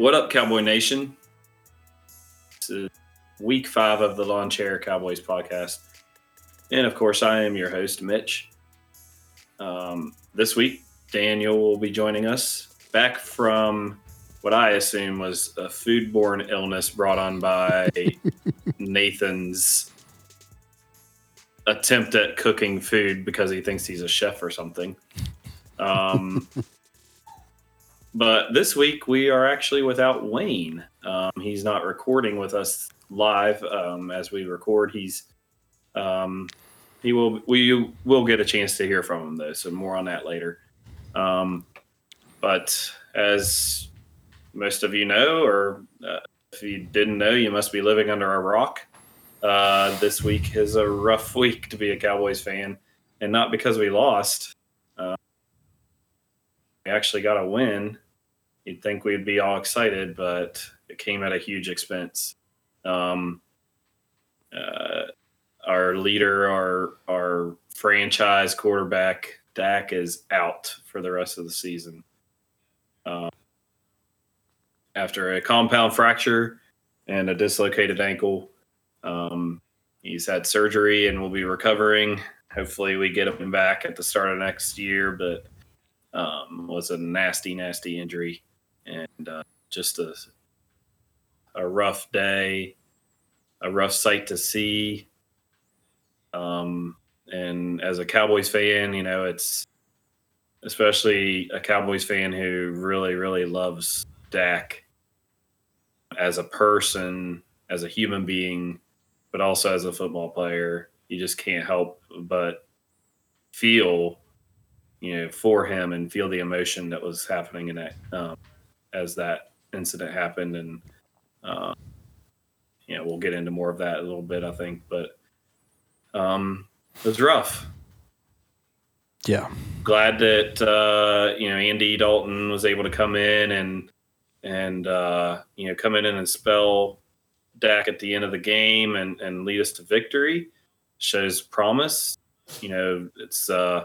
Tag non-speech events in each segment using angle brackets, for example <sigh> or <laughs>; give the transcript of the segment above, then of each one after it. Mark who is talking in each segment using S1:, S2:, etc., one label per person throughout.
S1: What up, Cowboy Nation? This is week five of the Lawn Chair Cowboys podcast. And of course, I am your host, Mitch. Um, this week, Daniel will be joining us back from what I assume was a foodborne illness brought on by <laughs> Nathan's attempt at cooking food because he thinks he's a chef or something. Um, <laughs> but this week we are actually without Wayne. Um, he's not recording with us live um, as we record. He's um, he will we will get a chance to hear from him though, so more on that later. Um, but as most of you know, or uh, if you didn't know, you must be living under a rock. Uh, this week is a rough <laughs> week to be a Cowboys fan, and not because we lost. Uh, actually got a win. You'd think we'd be all excited, but it came at a huge expense. Um, uh, our leader, our our franchise quarterback, Dak, is out for the rest of the season. Um, after a compound fracture and a dislocated ankle, um, he's had surgery and will be recovering. Hopefully, we get him back at the start of next year, but um, was a nasty, nasty injury and uh, just a a rough day, a rough sight to see. Um, and as a Cowboys fan, you know, it's especially a Cowboys fan who really, really loves Dak as a person, as a human being, but also as a football player. You just can't help but feel, you know, for him and feel the emotion that was happening in that um, as that incident happened. And, uh, you know, we'll get into more of that a little bit, I think. But um, it was rough.
S2: Yeah.
S1: Glad that uh, you know Andy Dalton was able to come in and and uh, you know come in and spell Dak at the end of the game and and lead us to victory. Shows promise. You know, it's uh,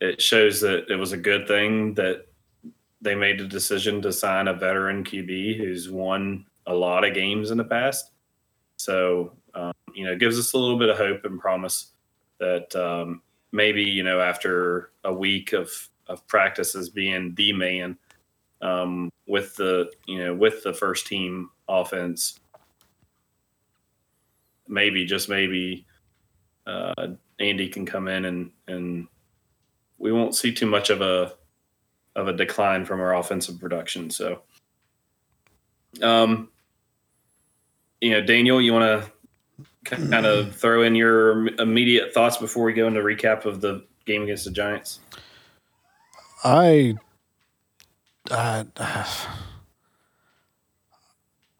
S1: it shows that it was a good thing that they made the decision to sign a veteran QB who's won a lot of games in the past. So um, you know, it gives us a little bit of hope and promise that um, maybe you know after a week of of practices being the man um, with the you know with the first team offense, maybe just maybe uh, Andy can come in and and we won't see too much of a of a decline from our offensive production. So, um, you know, Daniel, you want to kind of throw in your immediate thoughts before we go into recap of the game against the Giants?
S2: I, uh,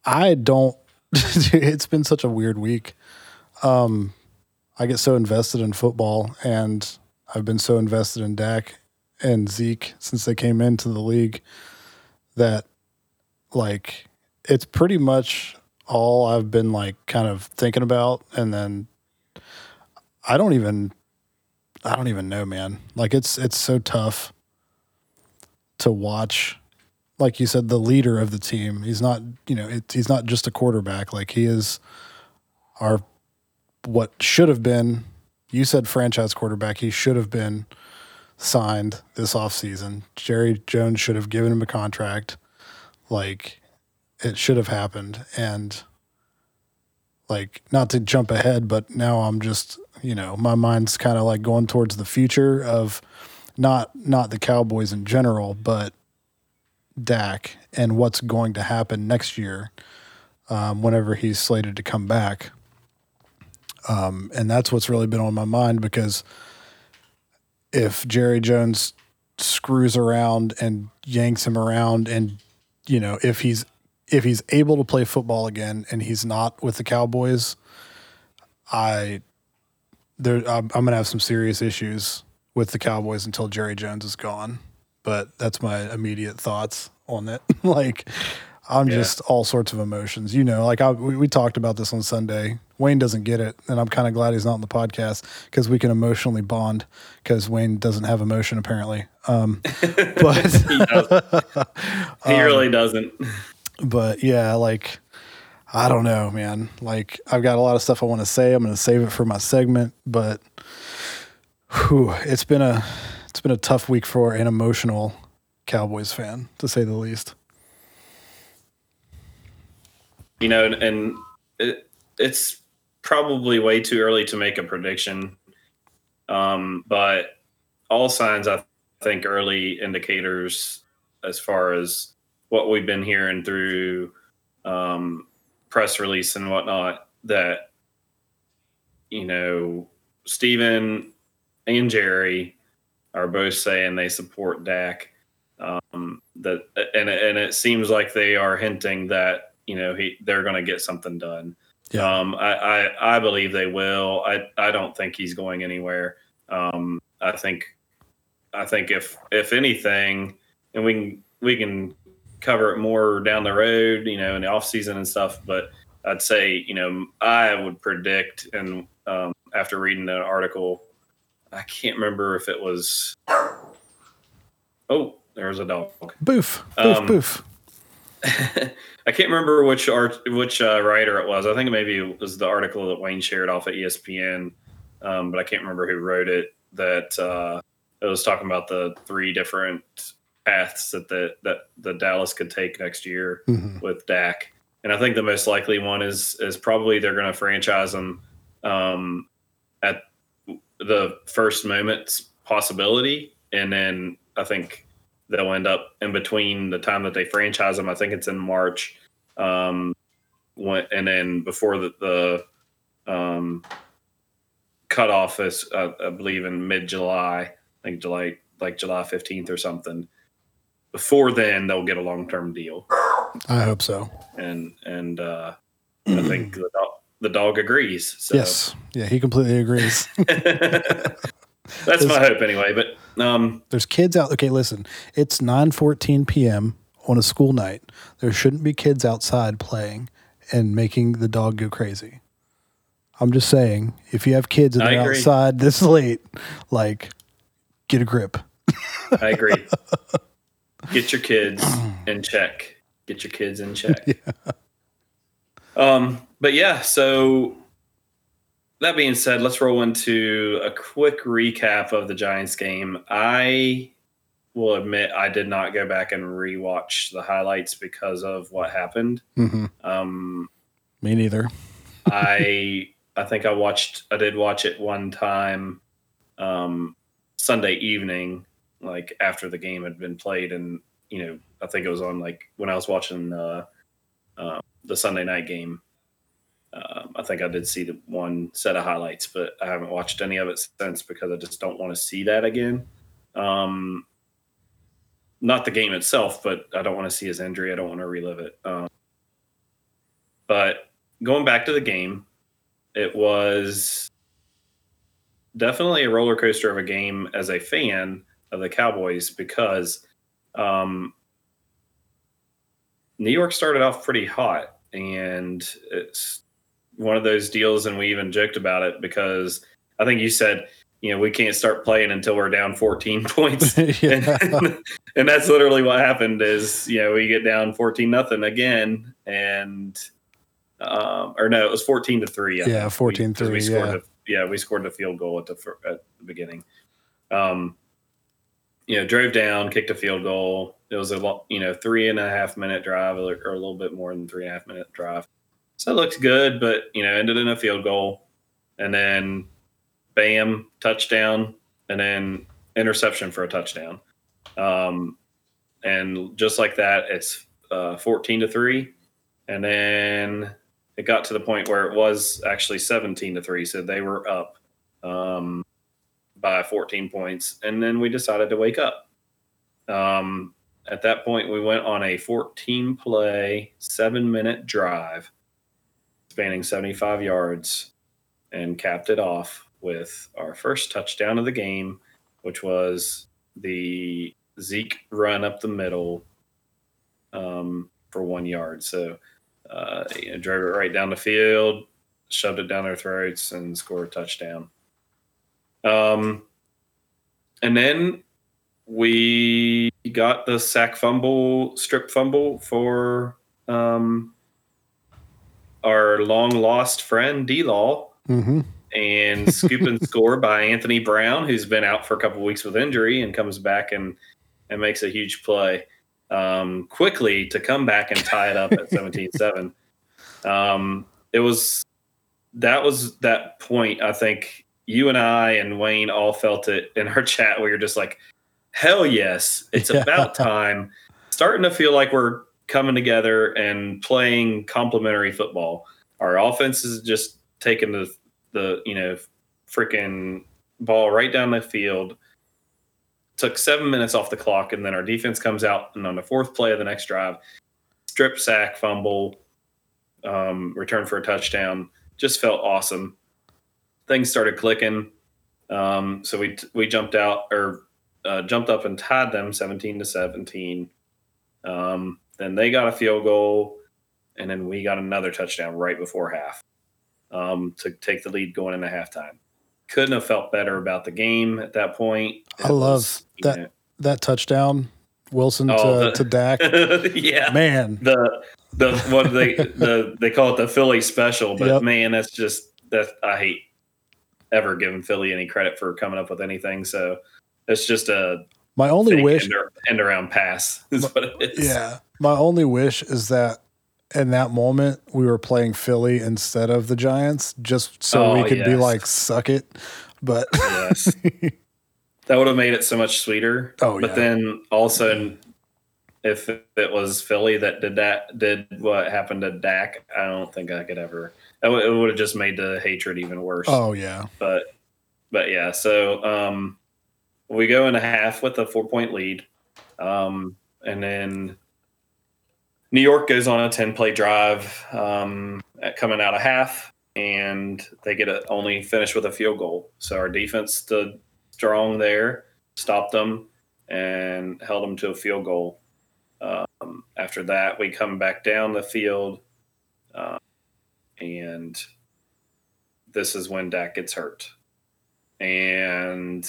S2: I don't. <laughs> it's been such a weird week. Um, I get so invested in football, and I've been so invested in Dak and Zeke since they came into the league that, like, it's pretty much all I've been like kind of thinking about, and then I don't even, I don't even know, man. Like, it's it's so tough to watch like you said, the leader of the team. He's not, you know, it, he's not just a quarterback. Like he is our what should have been. You said franchise quarterback. He should have been signed this offseason. Jerry Jones should have given him a contract. Like it should have happened. And like not to jump ahead, but now I'm just, you know, my mind's kind of like going towards the future of not not the Cowboys in general, but Dak and what's going to happen next year um, whenever he's slated to come back. Um, and that's what's really been on my mind because if Jerry Jones screws around and yanks him around and you know if he's if he's able to play football again and he's not with the Cowboys I there I'm, I'm going to have some serious issues with the Cowboys until Jerry Jones is gone but that's my immediate thoughts on it. <laughs> like, I'm
S1: Yeah.
S2: just all sorts of emotions. You know, like I, we, we talked about this on Sunday. Wayne doesn't get it, and I'm kind of glad he's not on the podcast because we can emotionally bond because Wayne doesn't have emotion apparently. Um, <laughs> but
S1: he, does. <laughs> he
S2: Um,
S1: really doesn't.
S2: but yeah, like I don't know, man. Like I've got a lot of stuff I want to say. I'm going to save it for my segment, but whew, it's been a it's been a tough week for an emotional Cowboys fan, to say the least.
S1: You know, and, and it, it's probably way too early to make a prediction. Um, but all signs, I think, early indicators as far as what we've been hearing through um, press release and whatnot, that you know, Stephen and Jerry are both saying they support Dak. Um, that and and it seems like they are hinting that you know he they're going to get something done.
S2: Yeah.
S1: Um, I, I I believe they will. I I don't think he's going anywhere. Um, I think I think if if anything, and we can we can cover it more down the road, you know, in the off season and stuff. But I'd say, you know, I would predict, and um, after reading the article, I can't remember if it was. Oh, there's a dog.
S2: Boof, boof,
S1: Um,
S2: boof. <laughs>
S1: I can't remember which art, which uh, writer it was. I think maybe it was the article that Wayne shared off of E ESPN, um, but I can't remember who wrote it. That uh, it was talking about the three different paths that the that the Dallas could take next year
S2: Mhm.
S1: with Dak, and I think the most likely one is is probably they're going to franchise him um, at the first moment's possibility, and then I think they'll end up in between the time that they franchise them. I think it's in March, um, when, and then before the, the um, cutoff is, uh, I believe, in mid July. I think July, like July fifteenth or something. Before then, they'll get a long term deal,
S2: I hope so.
S1: and and uh, I think <clears throat> the dog, the dog agrees. So.
S2: Yes. Yeah, he completely agrees. <laughs>
S1: That's my hope anyway. But um,
S2: There's kids out. Okay, listen. It's 9:14 p.m. on a school night. There shouldn't be kids outside playing and making the dog go crazy. I'm just saying, if you have kids and
S1: I
S2: they're
S1: agree.
S2: outside this late, like get a grip.
S1: I agree. <laughs> Get your kids in check. Get your kids in check. <laughs> Um, but yeah, so that being said, let's roll into a quick recap of the Giants game. I will admit I did not go back and rewatch the highlights because of what happened.
S2: hmm
S1: Um,
S2: Me neither.
S1: I <laughs> I think I watched I did watch it one time um Sunday evening like after the game had been played and you know I think it was on like when I was watching uh, uh the Sunday night game um, I think I did see the one set of highlights but I haven't watched any of it since because I just don't want to see that again. Um not the game itself but I don't want to see his injury. I don't want to relive it. Um but going back to the game, it was definitely a roller coaster of a game as a fan of the Cowboys because um, New York started off pretty hot, and it's one of those deals. And we even joked about it because I think you said, you know, we can't start playing until we're down 14 <laughs> points. <laughs>
S2: yeah.
S1: and, <laughs> and that's literally what happened is you know we get down 14 nothing again and um or no it was 14 to 3 I
S2: Yeah,
S1: think.
S2: 14
S1: We- we
S2: 3,
S1: scored
S2: yeah.
S1: yeah we scored a field goal at the at the beginning um you know drove down kicked a field goal it was a you know three and a half minute drive or a little bit more than three and a half minute drive so it looked good but you know ended in a field goal and then bam touchdown and then interception for a touchdown um, and just like that, it's uh, 14 to 3. And then it got to the point where it was actually 17 to 3. So they were up um, by 14 points. And then we decided to wake up. Um, at that point, we went on a 14 play, seven minute drive spanning 75 yards and capped it off with our first touchdown of the game, which was the Zeke run up the middle um, for one yard. So uh, you know, drove it right down the field, shoved it down their throats, and scored a touchdown. Um, and then we got the sack fumble, strip fumble for um, our long lost friend D Law.
S2: Mm-hmm.
S1: And scoop and <laughs> score by Anthony Brown, who's been out for a couple weeks with injury and comes back and and makes a huge play um, quickly to come back and tie it up at 17-7. <laughs> Um, it was that was that point. I think you and I and Wayne all felt it in our <laughs> chat. We were just like, "Hell yes, it's
S2: Yeah.
S1: about time." Starting to feel like we're coming together and playing complementary football. Our offense is just taking the the you know freaking ball right down the field. Took seven minutes off the clock, and then our defense comes out and on the fourth play of the next drive, strip sack, fumble, um, return for a touchdown. Just felt awesome. Things started clicking, um, so we we jumped out or uh, jumped up and tied them seventeen to seventeen. Um, then they got a field goal, and then we got another touchdown right before half um, to take the lead going into halftime. Couldn't have felt better about the game at that point.
S2: I love
S1: you
S2: that-
S1: know-
S2: That touchdown, Wilson
S1: Oh,
S2: to,
S1: the-
S2: to Dak. <laughs>
S1: yeah,
S2: Man,
S1: the the what they <laughs> the they call it the Philly special, but
S2: Yep.
S1: man, that's just that I hate ever giving Philly any credit for coming up with anything. So it's just a
S2: my only wish
S1: end, end around pass is what it is.
S2: Yeah. My only wish is that in that moment we were playing Philly instead of the Giants, just so we
S1: Oh,
S2: could be like, suck it. But
S1: Yes. <laughs> that would have made it so much sweeter.
S2: Oh, yeah.
S1: but
S2: yeah.
S1: then also, if it was Philly that did that, did what happened to Dak, I don't think I could ever. It would- it would have just made the hatred even worse.
S2: oh yeah.
S1: But, but yeah. So um, we go into half with a four point lead, um, and then New York goes on a ten play drive um, coming out of half, and they get a, only finish with a field goal. So our defense stood strong there, stopped them, and held them to a field goal. Um, after that, we come back down the field, uh, and this is when Dak gets hurt, and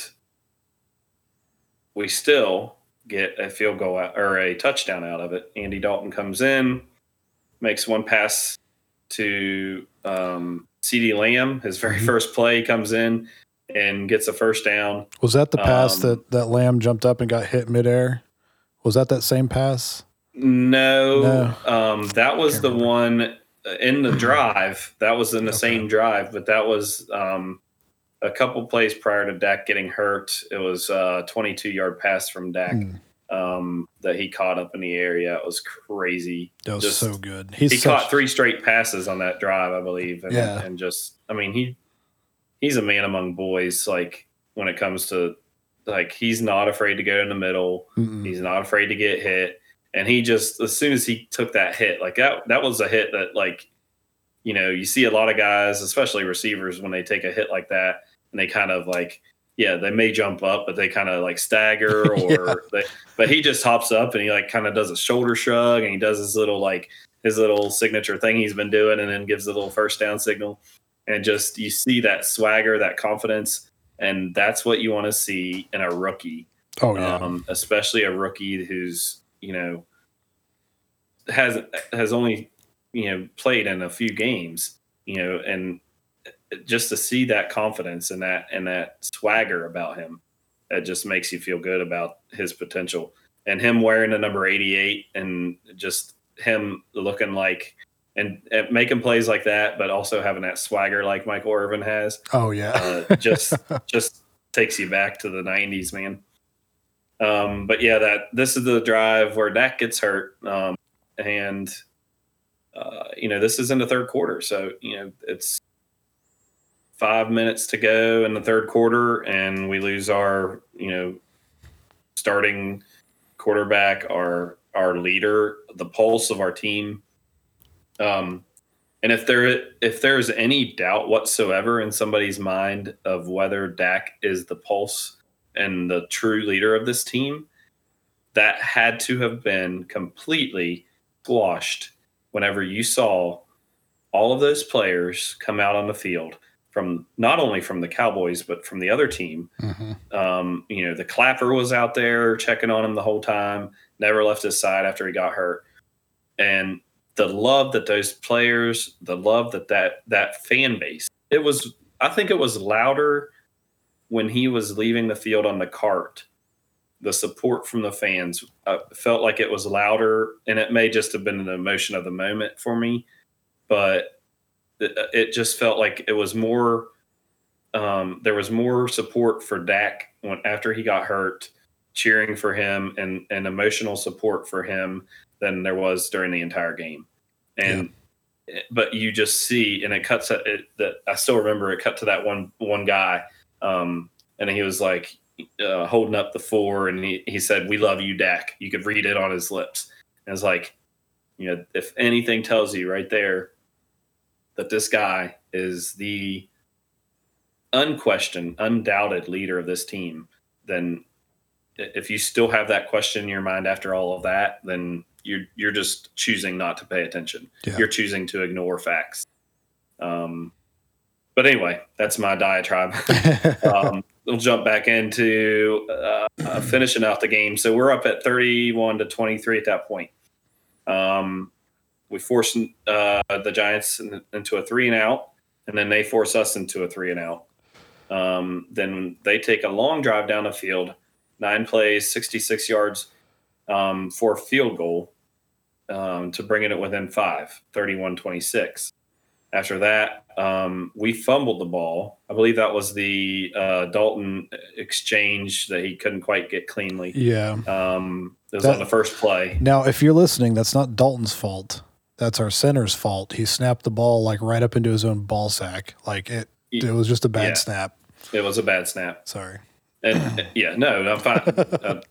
S1: we still get a field goal out, or a touchdown out of it. Andy Dalton comes in, makes one pass to um, CeeDee Lamb. His very
S2: Mhm.
S1: first play comes in and gets a first down.
S2: Was that the pass
S1: Um,
S2: that that Lamb jumped up and got hit midair? Was that that same pass?
S1: No, um, that was the
S2: remember.
S1: one in the drive. That was in the
S2: Okay.
S1: same drive, but that was um, a couple plays prior to Dak getting hurt. It was a 22 yard pass from Dak
S2: Hmm.
S1: um, that he caught up in the area. It was crazy.
S2: That was
S1: Just-
S2: so good. He's
S1: he
S2: such,
S1: caught three straight passes on that drive, I believe, and,
S2: Yeah.
S1: and just, I mean, he he's a man among boys. Like when it comes to like, he's not afraid to go in the middle.
S2: Mm-mm.
S1: He's not afraid to get hit. And he just, as soon as he took that hit, like that, that was a hit that, like, you know, you see a lot of guys, especially receivers, when they take a hit like that and they kind of like, yeah, they may jump up, but they kind of like stagger <laughs> or,
S2: Yeah.
S1: they, but he just hops up and he like kind of does a shoulder shrug and he does his little, like, his little signature thing he's been doing and then gives a little first down signal. And just, you see that swagger, that confidence. And that's what you want to see in a rookie
S2: oh yeah.
S1: um, especially a rookie who's you know has has only you know played in a few games, you know, and just to see that confidence and that and that swagger about him, that just makes you feel good about his potential. And him wearing the number eighty eight and just him looking like and, and making plays like that, but also having that swagger like Michael Irvin has
S2: oh yeah.
S1: uh, just <laughs> just takes you back to the 90s man um but yeah that this is the drive where Dak gets hurt um and uh you know this is in the third quarter so you know it's five minutes to go in the third quarter and we lose our you know starting quarterback our our leader the pulse of our team. Um and if there if there's any doubt whatsoever in somebody's mind of whether Dak is the pulse and the true leader of this team, that had to have been completely squashed whenever you saw all of those players come out on the field from not only from the Cowboys but from the other team.
S2: Mm-hmm.
S1: Um, you know, the clapper was out there checking on him the whole time, never left his side after he got hurt, and the love that those players, the love that that that fan base, it was. I think it was louder when he was leaving the field on the cart. The support from the fans uh, felt like it was louder, and it may just have been the emotion of the moment for me, but it, it just felt like it was more. Um, there was more support for Dak when after he got hurt, cheering for him and and emotional support for him than there was during the entire game. And but you just see, and it cuts it. That I still remember it cut to that one one guy, um, and he was like uh, holding up the four, and he he said, "We love you, Dak." You could read it on his lips. And it's like, you know, if anything tells you right there that this guy is the unquestioned, undoubted leader of this team, then if you still have that question in your mind after all of that, then you're you're just choosing not to pay attention.
S2: Yeah.
S1: You're choosing to ignore facts. Um, but anyway, that's my diatribe. <laughs> um, we'll jump back into uh, uh, finishing out the game. So we're up at 31 to 23 at that point. Um, we force uh, the Giants in, into a three and out, and then they force us into a three and out. Um, then they take a long drive down the field, nine plays, 66 yards um, for a field goal um, to bring it within five, 31 26. After that, um, we fumbled the ball. I believe that was the uh, Dalton exchange that he couldn't quite get cleanly.
S2: yeah.
S1: Um, it was
S2: That-
S1: on the first play.
S2: Now, if you're listening, that's not Dalton's fault. That's our center's fault. He snapped the ball like right up into his own ball sack. Like it, it was just a bad
S1: Yeah.
S2: snap.
S1: It was a bad snap.
S2: Sorry.
S1: And <clears throat> yeah, no, I'm fine. Uh,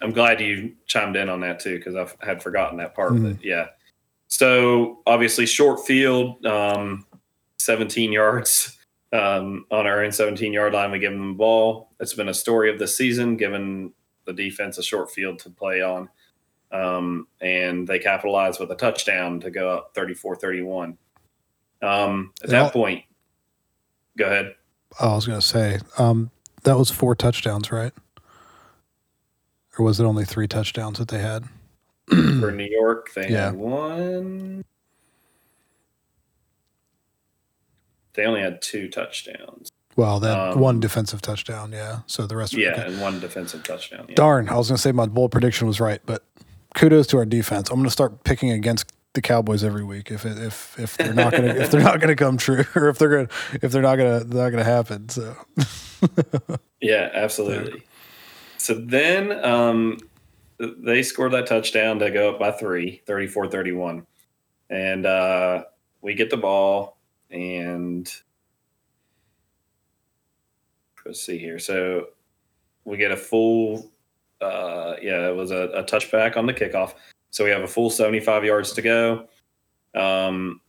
S1: I'm glad you chimed in on that too because I had forgotten that part.
S2: Mhm.
S1: But yeah, so obviously short field, um, 17 yards um, on our own 17 yard line. We give them the ball. It's been a story of the season, given the defense a short field to play on, um, and they capitalize with a touchdown to go up 34-31. Um, at that point, go ahead.
S2: Oh, I was going to say, um, that was four touchdowns, right? Or was it only three touchdowns that they had?
S1: For New York. They
S2: Yeah.
S1: had one. They only had two touchdowns.
S2: Well, that
S1: Um,
S2: one defensive touchdown, yeah. So the rest,
S1: of
S2: Yeah,
S1: and one defensive touchdown. Yeah.
S2: Darn, I was going to say my bold prediction was right, but kudos to our defense. I'm going to start picking against the Cowboys every week if if if they're not going to if they're not going to come true <laughs> or if they're going if they're not going to not going to happen. So <laughs>
S1: Yeah, absolutely. So then um, they scored that touchdown to go up by three, 34 31. And uh, we get the ball, and let's see here. So we get a full, uh, yeah, it was a, a touchback on the kickoff. So we have a full 75 yards to go. Um,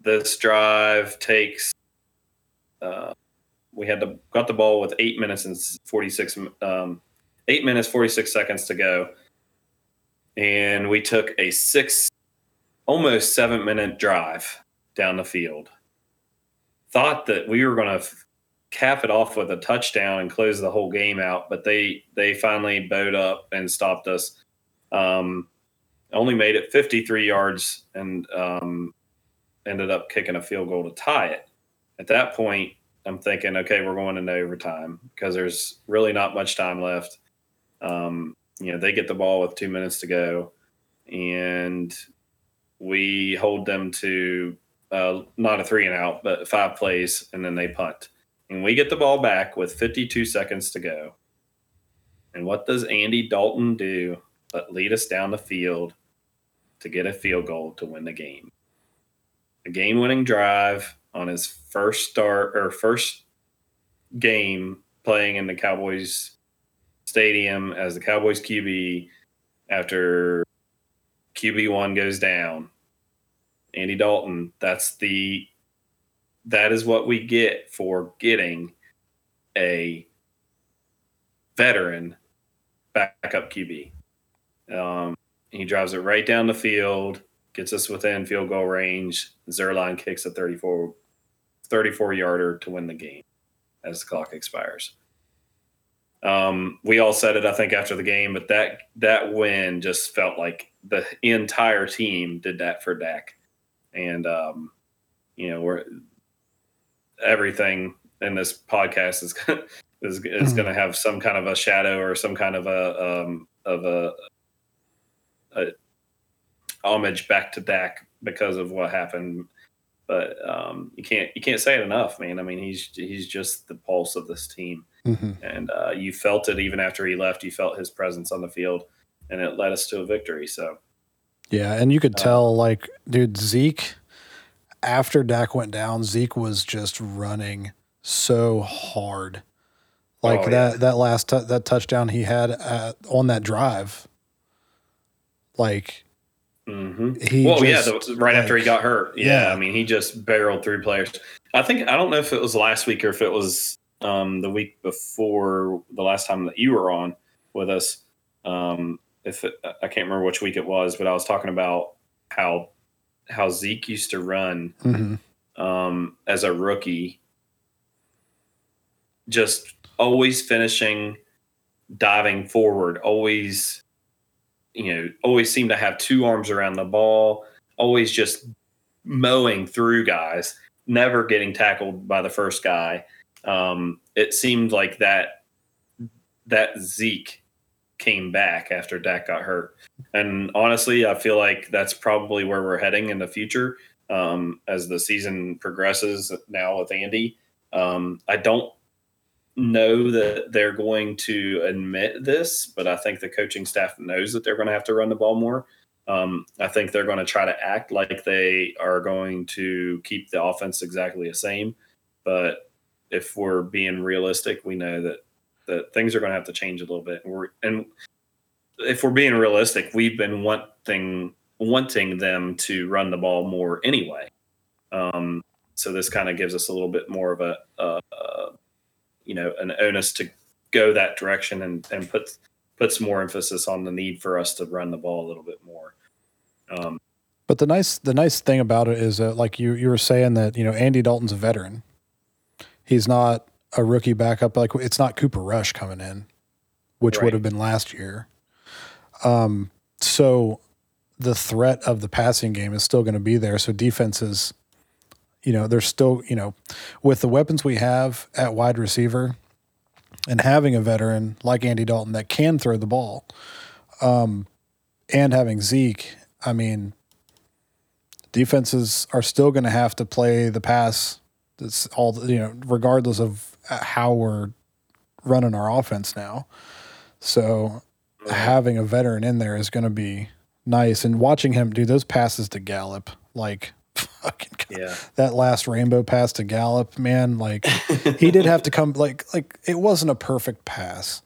S1: this drive takes uh, we had to got the ball with eight minutes and 46 um, eight minutes 46 seconds to go. And we took a six almost seven minute drive down the field. Thought that we were going to f- cap it off with a touchdown and close the whole game out but they they finally bowed up and stopped us. Um, only made it 53 yards and um, ended up kicking a field goal to tie it. At that point I'm thinking, okay, we're going into overtime because there's really not much time left. Um, you know, they get the ball with two minutes to go, and we hold them to uh, not a three and out, but five plays, and then they punt. And we get the ball back with 52 seconds to go. And what does Andy Dalton do but lead us down the field to get a field goal to win the game? A game winning drive on his first start or first game playing in the Cowboys stadium as the Cowboys QB after QB1 goes down. Andy Dalton, that's the that is what we get for getting a veteran backup QB. Um, he drives it right down the field gets us within field goal range. Zuerlein kicks a 34, 34 yarder to win the game as the clock expires. Um, we all said it, I think, after the game, but that that win just felt like the entire team did that for Dak, and um, you know, we're everything in this podcast is <laughs> is, is mm-hmm. going to have some kind of a shadow or some kind of a um, of a, a homage back to Dak because of what happened. But um, you can't you can't say it enough, man. I mean, he's he's just the pulse of this team. Mm-hmm. And uh, you felt it even after he left. You felt his presence on the field, and it led us to a victory. So,
S2: yeah, and you could uh, tell, like, dude, Zeke. After Dak went down, Zeke was just running so hard, like oh, that. Yeah. That last t- that touchdown he had at, on that drive, like
S1: Mm-hmm. He well, just, yeah, the, right like, after he got hurt. Yeah, yeah, I mean, he just barreled through players. I think I don't know if it was last week or if it was um, the week before the last time that you were on with us. Um, if it, I can't remember which week it was, but I was talking about how how Zeke used to run mm-hmm. um, as a rookie, just always finishing, diving forward, always you know, always seemed to have two arms around the ball, always just mowing through guys, never getting tackled by the first guy. Um, it seemed like that that Zeke came back after Dak got hurt. And honestly, I feel like that's probably where we're heading in the future um, as the season progresses now with Andy. Um, I don't know that they're going to admit this, but I think the coaching staff knows that they're going to have to run the ball more. Um, I think they're going to try to act like they are going to keep the offense exactly the same. But if we're being realistic, we know that that things are going to have to change a little bit. And, we're, and if we're being realistic, we've been wanting wanting them to run the ball more anyway. Um, so this kind of gives us a little bit more of a, you know an onus to go that direction and and put puts more emphasis on the need for us to run the ball a little bit more. Um,
S2: but the nice the nice thing about it is that like you you were saying that you know Andy Dalton's a veteran. He's not a rookie backup like it's not Cooper Rush coming in, which right. would have been last year. Um, so the threat of the passing game is still going to be there. So defenses you know, they're still, you know, with the weapons we have at wide receiver and having a veteran like Andy Dalton that can throw the ball, um, and having Zeke, I mean, defenses are still going to have to play the pass. It's all, you know, regardless of uh, how we're running our offense now. So mm-hmm. having a veteran in there is going to be nice. And watching him do those passes to Gallup, like <laughs> fucking
S1: yeah.
S2: that last rainbow pass to Gallup, man, like he did have to come like like it wasn't a perfect pass.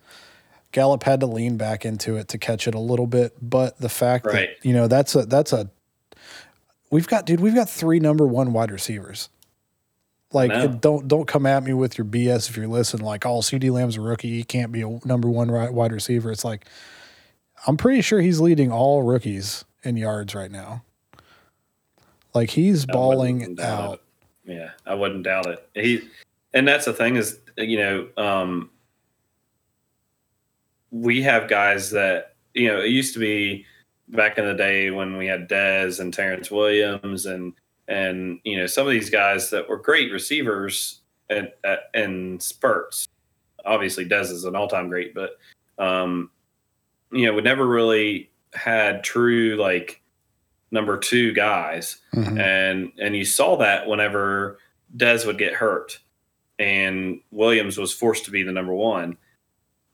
S2: Gallup had to lean back into it to catch it a little bit, but the fact right. that you know that's a that's a we've got dude, we've got three number one wide receivers. Like don't don't come at me with your BS if you're listening. Like, oh, CeeDee Lamb's a rookie, he can't be a number one wide receiver. It's like I'm pretty sure he's leading all rookies in yards right now. Like he's balling out.
S1: It. Yeah, I wouldn't doubt it. He, and that's the thing is, you know, um, we have guys that you know it used to be back in the day when we had Dez and Terrence Williams and and you know some of these guys that were great receivers and in spurts. Obviously, Dez is an all-time great, but um, you know, we never really had true like number two guys, mm-hmm. and and you saw that whenever Dez would get hurt, and Williams was forced to be the number one,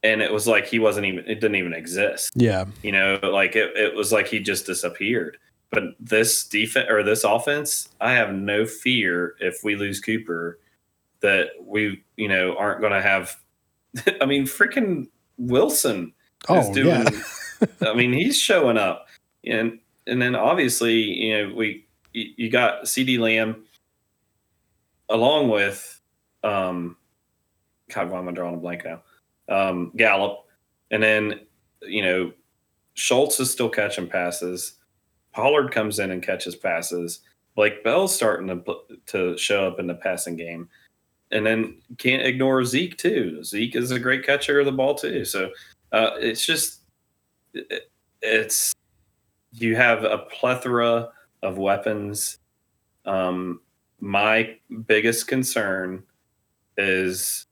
S1: and it was like he wasn't even it didn't even exist.
S2: Yeah,
S1: you know, like it, it was like he just disappeared. But this defense or this offense, I have no fear if we lose Cooper that we you know aren't going to have. <laughs> I mean, freaking Wilson
S2: oh, is doing. Yeah. <laughs>
S1: I mean, he's showing up, and and then obviously, you know, we you got CeeDee Lamb along with um God, why am I drawing a blank now? Um, Gallup, and then you know Schultz is still catching passes. Pollard comes in and catches passes. Blake Bell's starting to to show up in the passing game, and then can't ignore Zeke too. Zeke is a great catcher of the ball too. So uh, it's just it, it's you have a plethora of weapons. Um, my biggest concern is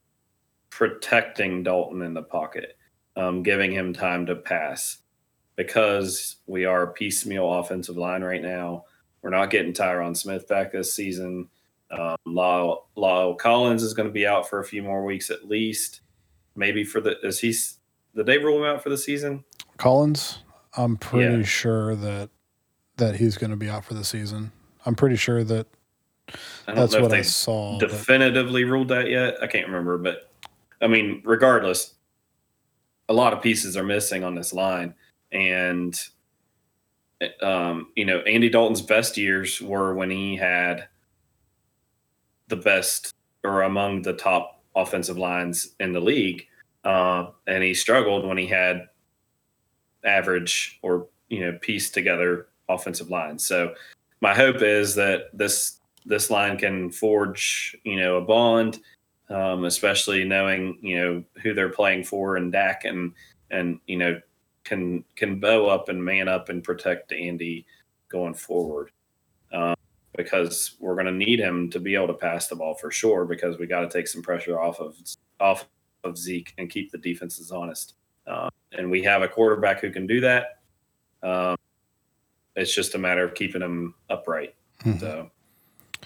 S1: protecting Dalton in the pocket, um, giving him time to pass because we are a piecemeal offensive line right now. We're not getting Tyron Smith back this season. Um, La'el, La'el Collins is going to be out for a few more weeks at least. Maybe for the is he did they rule him out for the season?
S2: Collins, I'm pretty yeah. sure that that he's going to be out for the season. I'm pretty sure that that's what I saw.
S1: Definitively but... ruled that yet? I can't remember, but I mean, regardless, a lot of pieces are missing on this line, and um, you know, Andy Dalton's best years were when he had the best or among the top offensive lines in the league, uh, and he struggled when he had average or you know pieced together offensive lines. So my hope is that this this line can forge you know a bond, um, especially knowing you know who they're playing for and Dak and and you know can can bow up and man up and protect Andy going forward. Um, because we're going to need him to be able to pass the ball for sure because we got to take some pressure off of off of Zeke and keep the defenses honest. Uh, and we have a quarterback who can do that. Um, it's just a matter of keeping him upright. Mm-hmm. So,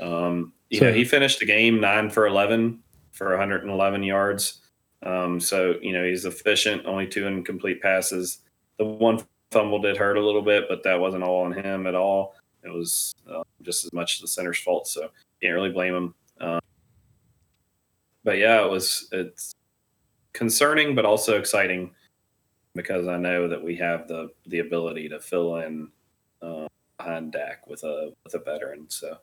S1: um, you so, know, he finished the game nine for 11 for 111 yards. Um, so, you know, he's efficient, only two incomplete passes. The one fumble did hurt a little bit, but that wasn't all on him at all. It was uh, just as much the center's fault. So, can't really blame him. Um, but yeah, it was, it's concerning, but also exciting because I know that we have the, the ability to fill in uh, behind Dak with a with a veteran. So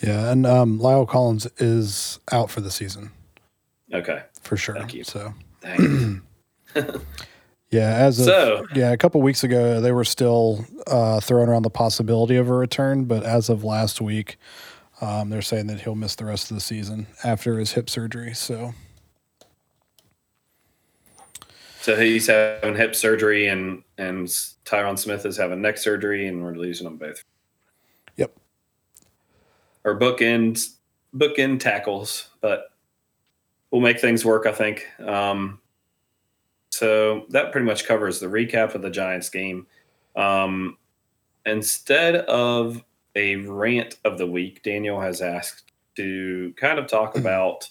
S2: yeah, and um, La'el Collins is out for the season.
S1: Okay,
S2: for sure. Thank you. So. <clears throat> <laughs> yeah, as of,
S1: so,
S2: yeah, a couple weeks ago they were still uh, throwing around the possibility of a return, but as of last week, um, they're saying that he'll miss the rest of the season after his hip surgery. So
S1: so he's having hip surgery, and and Tyron Smith is having neck surgery, and we're losing them both.
S2: Yep.
S1: Or bookend bookend tackles, but we'll make things work. I think. Um, so that pretty much covers the recap of the Giants game. Um, instead of a rant of the week, Daniel has asked to kind of talk about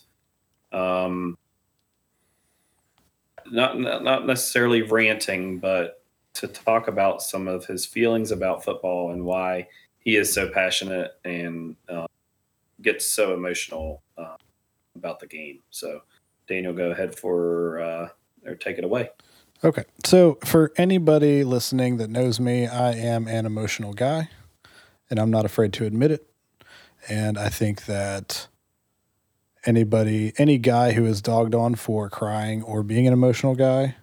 S1: um, not not necessarily ranting, but to talk about some of his feelings about football and why he is so passionate and uh, gets so emotional uh, about the game. So, Daniel, go ahead for uh, or take it away.
S2: Okay. So, for anybody listening that knows me, I am an emotional guy, and I'm not afraid to admit it. And I think that anybody, any guy who is dogged on for crying or being an emotional guy,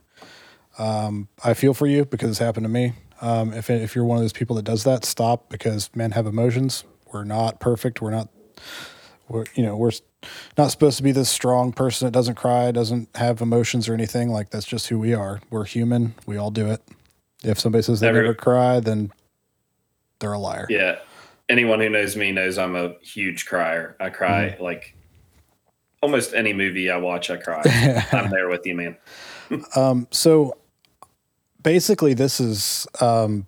S2: um, I feel for you because it's happened to me. Um, if if you're one of those people that does that, stop because men have emotions. We're not perfect. We're not. We're you know we're not supposed to be this strong person that doesn't cry, doesn't have emotions or anything. Like that's just who we are. We're human. We all do it. If somebody says they never, never cry, then they're a liar.
S1: Yeah. Anyone who knows me knows I'm a huge crier. I cry mm-hmm. like almost any movie I watch, I cry. <laughs> I'm there with you, man. <laughs>
S2: um, so basically, this is um,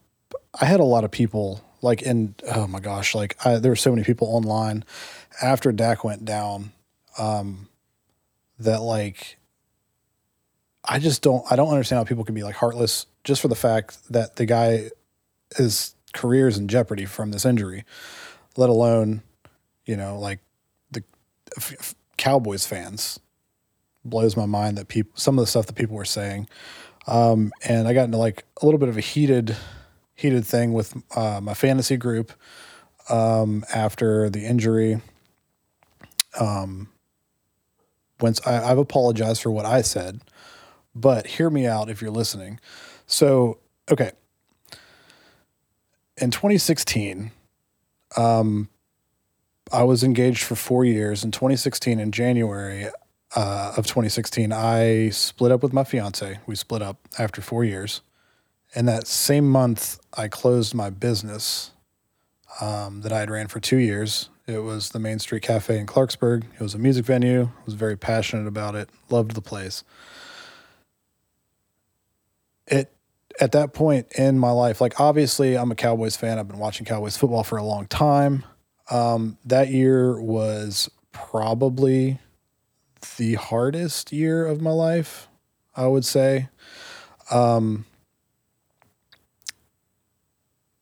S2: I had a lot of people like in oh my gosh, like I, there were so many people online after Dak went down um, that like I just don't I don't understand how people can be like heartless just for the fact that the guy his career is in jeopardy from this injury, let alone you know like the Cowboys fans. Blows my mind that people some of the stuff that people were saying, um, and I got into like a little bit of a heated heated thing with uh, my fantasy group um, after the injury. Um, once I, I've apologized for what I said, but hear me out if you're listening. So, okay, in 2016, um, I was engaged for four years. In 2016, in January uh, of 2016, I split up with my fiance. We split up after four years. And that same month, I closed my business um, that I had ran for two years. It was the Main Street Cafe in Clarksburg. It was a music venue. I was very passionate about it. Loved the place. It at that point in my life, like obviously I'm a Cowboys fan. I've been watching Cowboys football for a long time. Um, that year was probably the hardest year of my life, I would say. Um,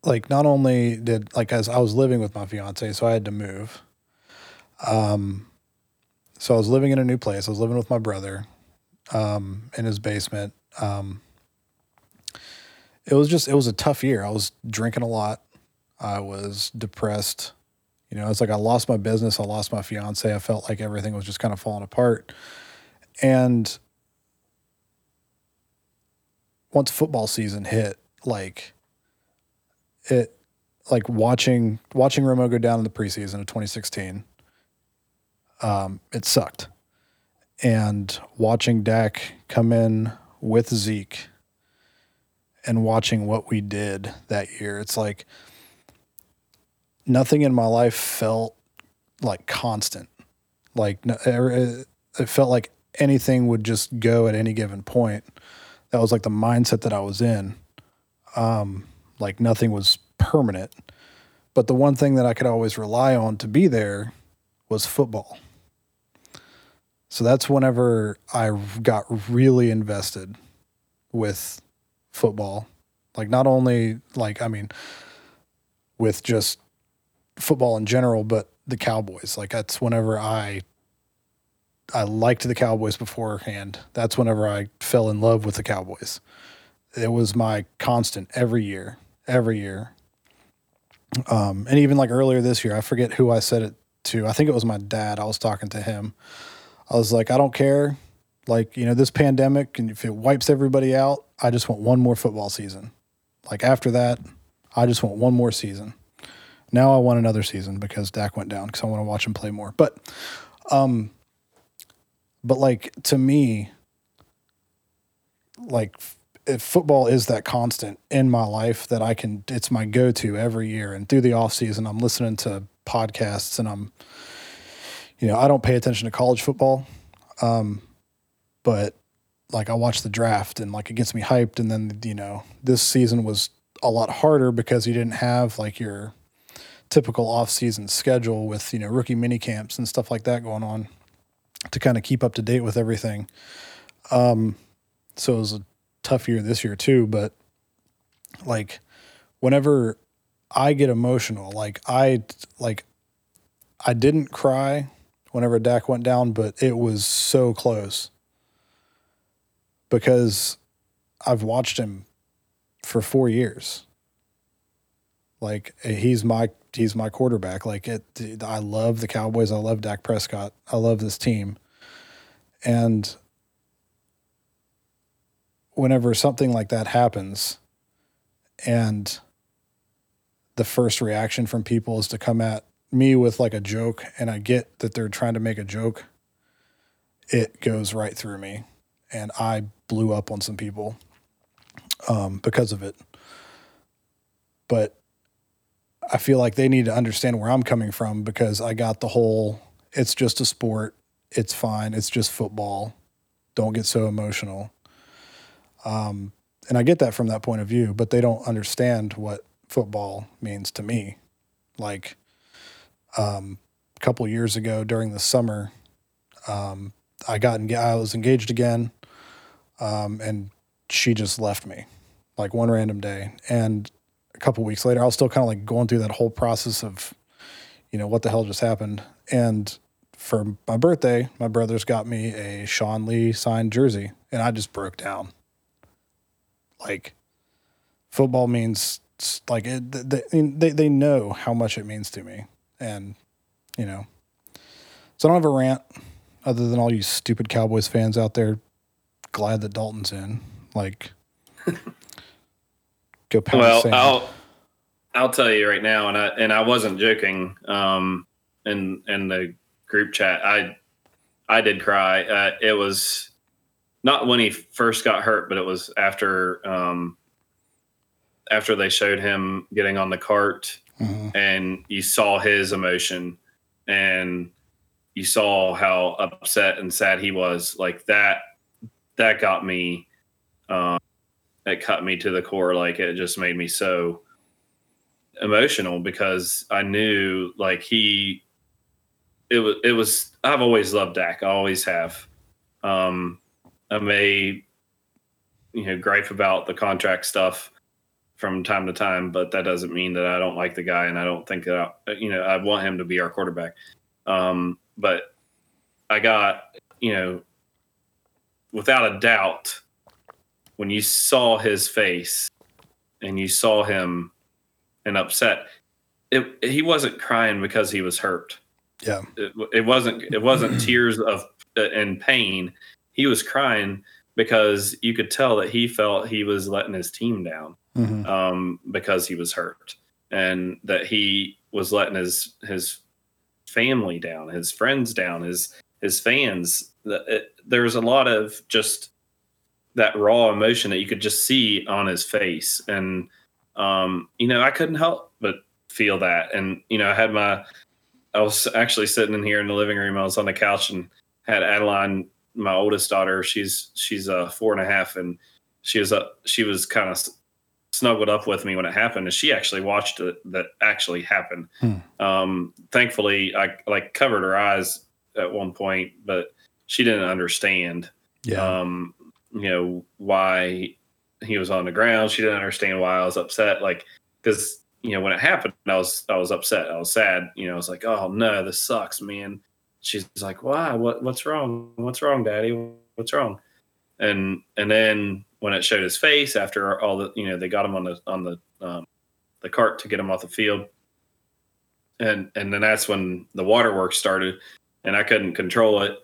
S2: like not only did like as I was living with my fiance, so I had to move. Um, so I was living in a new place. I was living with my brother, um, in his basement. Um, it was just it was a tough year. I was drinking a lot. I was depressed. You know, it's like I lost my business, I lost my fiance. I felt like everything was just kind of falling apart. And once football season hit, like it like watching watching Romo go down in the preseason of 2016, um, it sucked. And watching Dak come in with Zeke and watching what we did that year, it's like nothing in my life felt like constant. Like er, it felt like anything would just go at any given point. That was like the mindset that I was in. Um, like nothing was permanent. But the one thing that I could always rely on to be there was football. So that's whenever I got really invested with football. Like not only like I mean with just football in general, but the Cowboys. Like that's whenever I I liked the Cowboys beforehand. That's whenever I fell in love with the Cowboys. It was my constant every year, every year. Um, and even like earlier this year, I forget who I said it to. I think it was my dad. I was talking to him. I was like, I don't care. Like, you know, this pandemic, and if it wipes everybody out, I just want one more football season. Like after that, I just want one more season. Now I want another season because Dak went down because I want to watch him play more. But, um, but like to me, like football is that constant in my life that I can, it's my go to every year. And through the off season, I'm listening to podcasts and I'm, you know, I don't pay attention to college football, um, but like I watch the draft and like it gets me hyped. And then you know this season was a lot harder because you didn't have like your typical off-season schedule with you know rookie mini camps and stuff like that going on to kind of keep up to date with everything. Um, so it was a tough year this year too, but like whenever I get emotional, like I like I didn't cry whenever Dak went down, but it was so close because I've watched him for four years. Like he's my he's my quarterback. Like it, I love the Cowboys. I love Dak Prescott. I love this team, and whenever something like that happens, and the first reaction from people is to come at me with like a joke, and I get that they're trying to make a joke. It goes right through me, and I blew up on some people um, because of it. But I feel like they need to understand where I'm coming from because I got the whole it's just a sport. It's fine. It's just football. Don't get so emotional. Um, and I get that from that point of view, but they don't understand what football means to me. Like um, a couple years ago during the summer, um, I got en- I was engaged again, um, and she just left me like one random day, and a couple weeks later, I was still kind of like going through that whole process of, you know, what the hell just happened. And for my birthday, my brothers got me a Sean Lee signed jersey, and I just broke down. Like, football means like it, they, they they know how much it means to me, and you know, so I don't have a rant other than all you stupid Cowboys fans out there. Glad that Dalton's in. Like, <laughs>
S1: go pound well, sand. I'll I'll tell you right now, and I and I wasn't joking. Um, in in the group chat, I I did cry. Uh, it was not when he first got hurt, but it was after um, after they showed him getting on the cart,
S2: Mhm.
S1: and you saw his emotion, and you saw how upset and sad he was. Like that, that got me. Um, it cut me to the core. Like it just made me so emotional because I knew like he it was it was I've always loved Dak. I always have. Um I may you know gripe about the contract stuff from time to time, but that doesn't mean that I don't like the guy and I don't think that I, you know I want him to be our quarterback. Um but I got, you know, without a doubt when you saw his face and you saw him and upset it he wasn't crying because he was hurt
S2: Yeah.
S1: it, it wasn't it wasn't tears of uh, and pain he was crying because you could tell that he felt he was letting his team down
S2: Mhm.
S1: um, because he was hurt and that he was letting his his family down his friends down his his fans. The- there was a lot of just that raw emotion that you could just see on his face. And um, you know i couldn't help but feel that. And you know i had my i was actually sitting in here in the living room. I was on the couch and had adeline my oldest daughter she's she's uh four and a half and she was up she was kind of snuggled up with me when it happened and she actually watched it that actually happened.
S2: Hmm.
S1: um thankfully i like covered her eyes at one point but she didn't understand
S2: Yeah.
S1: um you know why he was on the ground. She didn't understand why i was upset. Like because you know when it happened i was i was upset. I was sad. You know i was like oh no this sucks man she's like why? What what's wrong? What's wrong daddy? What's wrong? And and then when it showed his face after all the you know they got him on the on the um, the cart to get him off the field. And and then that's when the waterworks started and i couldn't control it.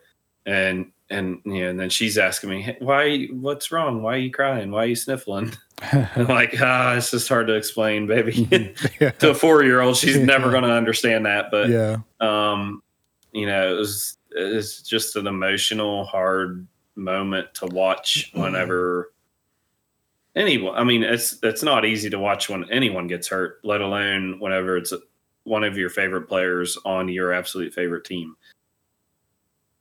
S1: And and you know and then she's asking me "Hey, why what's wrong? Why are you crying? Why are you sniffling? <laughs> I'm like ah it's just hard to explain baby. <laughs>
S2: Yeah.
S1: to a four year old she's <laughs> never going to understand that but
S2: yeah.
S1: um you know it was it's just an emotional hard moment to watch mm-hmm. whenever anyone i mean it's it's not easy to watch when anyone gets hurt let alone whenever it's one of your favorite players on your absolute favorite team.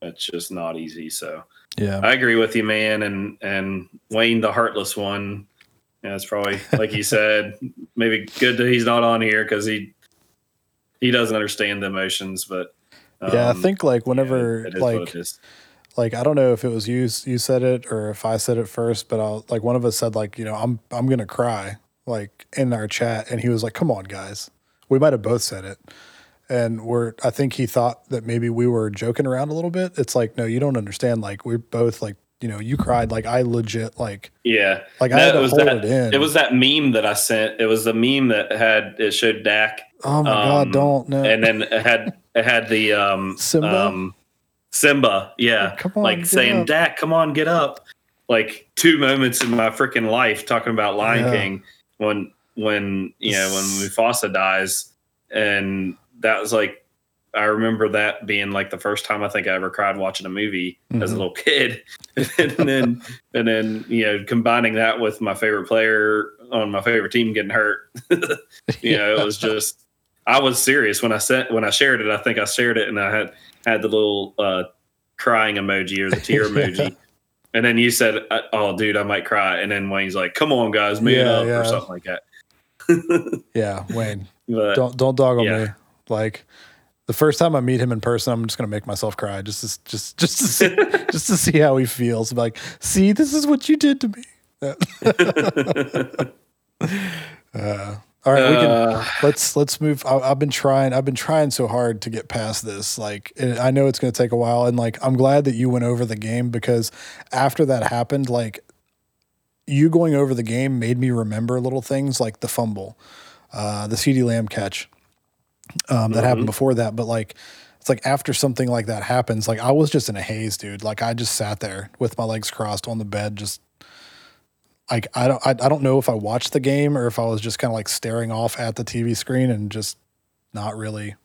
S1: It's just not easy so.
S2: Yeah.
S1: i agree with you man and and wayne the heartless one. Yeah, it's probably like you said maybe good that he's not on here because he he doesn't understand the emotions but
S2: yeah. I
S1: um,
S2: think like whenever
S1: what
S2: like like I don't know if it was you you said it or if I said it first, but I'll like one of us said like you know I'm I'm gonna cry like in our chat, and he was like, "Come on, guys." We might have both said it, and we're I think he thought that maybe we were joking around a little bit. It's like no, you don't understand. Like we're both like you know you cried like I legit like
S1: yeah
S2: like I had to
S1: it was
S2: hold
S1: that-
S2: it in.
S1: it was that meme that i sent it was the meme that had it showed dak
S2: oh my
S1: um,
S2: god, don't no.
S1: and then it had it had the um
S2: Simba?
S1: um, simba yeah
S2: Come on,
S1: like saying
S2: up.
S1: dak come on get up like two moments in my freaking life talking about lion
S2: Yeah.
S1: king when when you know when mufasa dies and that was like i remember that being like the first time i think i ever cried watching a movie as a
S2: Mhm.
S1: little kid <laughs> and then and then you know combining that with my favorite player on my favorite team getting hurt <laughs> you know it was just i was serious when i sent when i shared it i think i shared it and i had had the little uh crying emoji or the tear <laughs> emoji and then you said uh, oh dude i might cry and then wayne's like come on guys man
S2: Yeah,
S1: up
S2: yeah.
S1: or something like that
S2: yeah, Wayne.
S1: but
S2: don't don't dog on
S1: yeah.
S2: me. Like the first time I meet him in person, I'm just gonna make myself cry just to, just just to see, <laughs> just to see how he feels. I'm like, see, this is what you did to me. <laughs> Uh, all right, we can
S1: Uh,
S2: let's let's move. I, I've been trying. I've been trying so hard to get past this. Like it, I know it's going to take a while, and like I'm glad that you went over the game because after that happened, like you going over the game made me remember little things like the fumble, uh, the CeeDee Lamb catch um, that happened before that. But like it's like after something like that happens, like I was just in a haze, dude. Like I just sat there with my legs crossed on the bed, just like I don't I, I don't know if I watched the game or if I was just kind of like staring off at the TV screen and just not really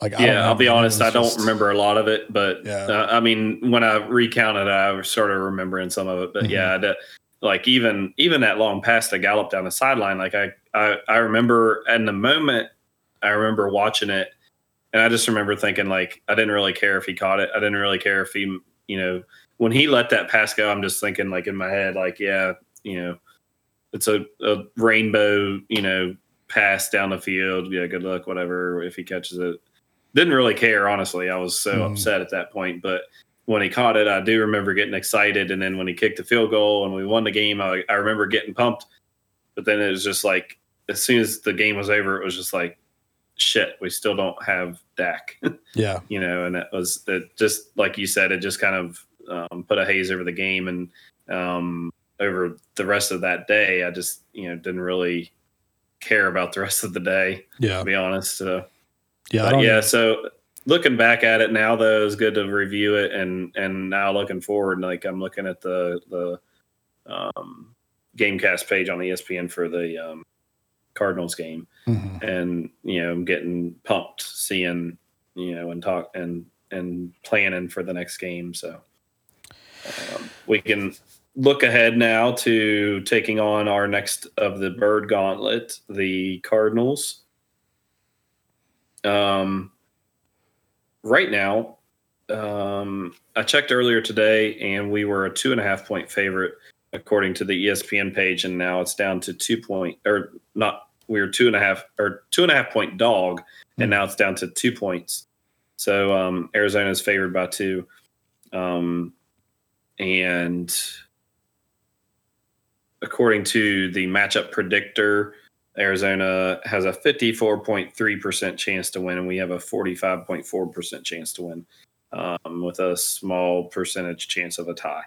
S2: like
S1: yeah. I'll be honest, I don't just, remember a lot of it, but
S2: yeah.
S1: Uh, I mean, when I recounted, I was sort of remembering some of it. But mm-hmm. yeah, the, like even even that long pass to Gallup down the sideline, like I I I remember in the moment, I remember watching it, and I just remember thinking like I didn't really care if he caught it. I didn't really care if he you know when he let that pass go, I'm just thinking like in my head like yeah you know, it's a, a rainbow, you know, pass down the field. Yeah, good luck, whatever, if he catches it. Didn't really care, honestly. I was so mm. upset at that point. But when he caught it, I do remember getting excited. And then when he kicked the field goal and we won the game, I, I remember getting pumped. But then it was just like, as soon as the game was over, it was just like, shit, we still don't have Dak. <laughs>
S2: Yeah.
S1: you know, and it was it just like you said, it just kind of um, put a haze over the game. And um, over the rest of that day, I just you know didn't really care about the rest of the day.
S2: Yeah,
S1: to be honest. So,
S2: yeah,
S1: yeah. So looking back at it now, though, it's good to review it, and and now looking forward, like I'm looking at the the um, GameCast page on ESPN for the um, Cardinals game, mm-hmm. and you know I'm getting pumped seeing you know and talk and and planning for the next game. So um, we can look ahead now to taking on our next of the bird gauntlet, the Cardinals. Um, right now, um, I checked earlier today, and we were a two and a half point favorite according to the ESPN page, and now it's down to two point or not. We were two and a half or two and a half point dog, and hmm. now it's down to two points. So um, Arizona is favored by two, um, and according to the matchup predictor, Arizona has a 54.3% chance to win, and we have a 45.4% chance to win, um, with a small percentage chance of a tie.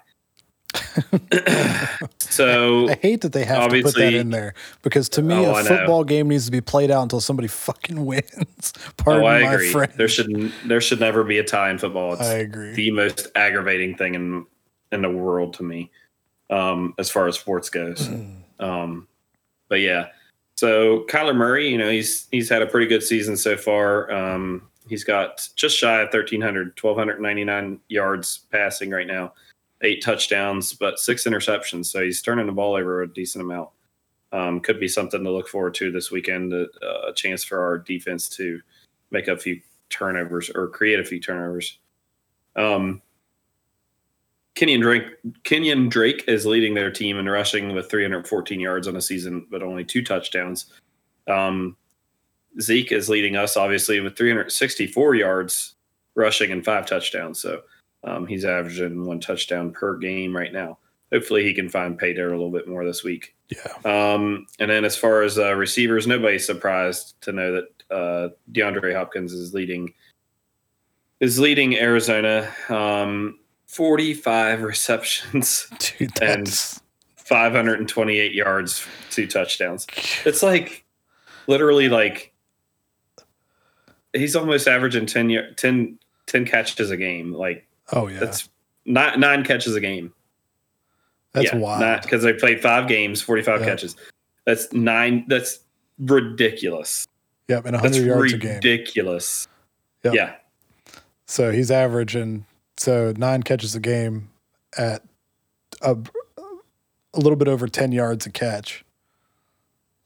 S1: <laughs> so <laughs>
S2: I hate that they have to put that in there because to me, oh, a football game needs to be played out until somebody fucking <laughs> wins. Pardon oh, I agree. Friend.
S1: There should there should never be a tie in football. It's
S2: I agree.
S1: The most aggravating thing in in the world to me um, as far as sports goes. Mm-hmm. Um, but yeah, so Kyler Murray, you know, he's he's had a pretty good season so far. Um, he's got just shy of 1,300, 1,299 yards passing right now, eight touchdowns, but six interceptions. So he's turning the ball over a decent amount. Um, could be something to look forward to this weekend. Uh, a chance for our defense to make a few turnovers or create a few turnovers. Um, Kenyon Drake Kenyon Drake is leading their team in rushing with 314 yards on a season, but only two touchdowns. Um, Zeke is leading us obviously with 364 yards rushing and five touchdowns. So um, he's averaging one touchdown per game right now. Hopefully he can find pay dirt a little bit more this week.
S2: Yeah.
S1: Um, and then as far as uh, receivers, nobody's surprised to know that uh, DeAndre Hopkins is leading is leading Arizona. Um, 45 <laughs> receptions
S2: Dude,
S1: and 528 yards, two touchdowns. It's like literally like he's almost averaging 10, 10, 10 catches a game. Like,
S2: oh, yeah.
S1: That's nine, nine catches a game.
S2: That's yeah, wild.
S1: Because they played five games, 45 yep. catches. That's nine. That's ridiculous.
S2: Yep. And 100 yards ridiculous.
S1: a game. Ridiculous. Yep. Yeah.
S2: So he's averaging so nine catches a game at a, a little bit over 10 yards a catch.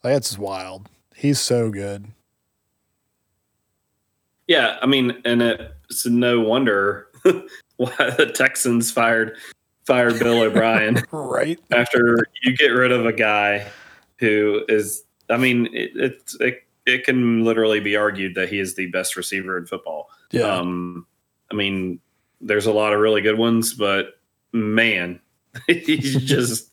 S2: Like, that's just wild. He's so good.
S1: Yeah, I mean, and it's no wonder <laughs> why the Texans fired fired Bill O'Brien. <laughs>
S2: right.
S1: After you get rid of a guy who is, I mean, it, it, it, it can literally be argued that he is the best receiver in football.
S2: Yeah.
S1: Um, I mean, there's a lot of really good ones, but man, <laughs> he's just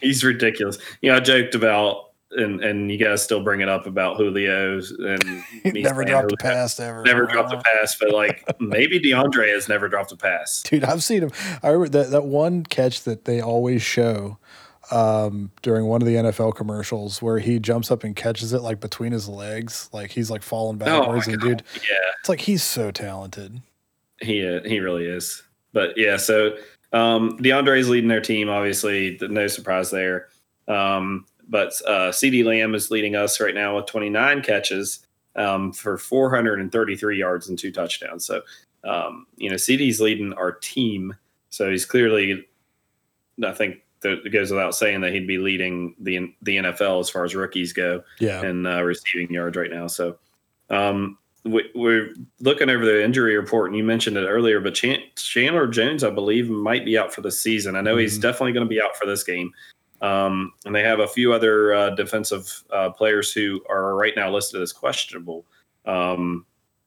S1: he's ridiculous. You know, I joked about and and you guys still bring it up about Julio's and <laughs>
S2: never dropped a pass ever.
S1: Never dropped a pass, but like maybe DeAndre has never dropped a pass. <laughs>
S2: Dude, I've seen him. I remember that that one catch that they always show um, during one of the NFL commercials where he jumps up and catches it like between his legs, like he's like falling oh backwards. Oh and dude,
S1: yeah,
S2: it's like he's so talented.
S1: He uh, he really is. But yeah, so Um, DeAndre's leading their team, obviously, no surprise there. Um, but uh, CeeDee Lamb is leading us right now with 29 catches um, for 433 yards and two touchdowns. So, um, you know, CeeDee's leading our team. So he's clearly, I think that it goes without saying that he'd be leading the the NFL as far as rookies go
S2: Yeah.
S1: and uh, receiving yards right now. So um, we, we're looking over the injury report, and you mentioned it earlier, but Chan- Chandler Jones, I believe, might be out for the season. I know he's
S2: Mhm.
S1: definitely going to be out for this game. Um, and they have a few other uh, defensive uh, players who are right now listed as questionable. Um,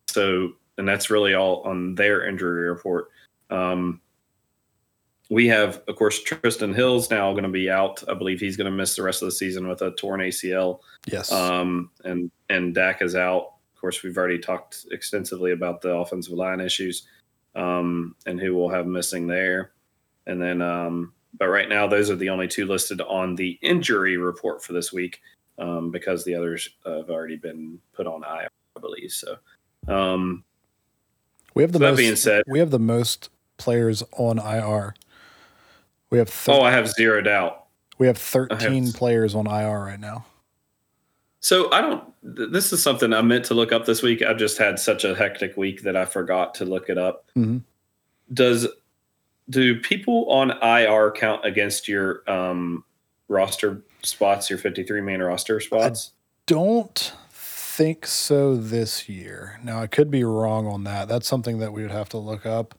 S1: so, and that's really all on their injury report. Um, we have, of course, Trysten Hill's now going to be out. I believe he's going to miss the rest of the season with a torn ACL.
S2: Yes.
S1: Um, and and Dak is out. Of course, we've already talked extensively about the offensive line issues um, and who we'll have missing there. And then, um, but right now, those are the only two listed on the injury report for this week um, because the others have already been put on IR, I believe. So, um,
S2: we have the
S1: that
S2: most.
S1: being said-
S2: we have the most players on IR. We have thir-
S1: oh, I have zero doubt.
S2: we have 13
S1: have-
S2: players on IR right now.
S1: So I don't. th- This is something I meant to look up this week. I've just had such a hectic week that I forgot to look it up.
S2: Mhm.
S1: Does do people on IR count against your um, roster spots, your fifty-three man roster spots?
S2: Don't think so this year. Now I could be wrong on that. That's something that we would have to look up.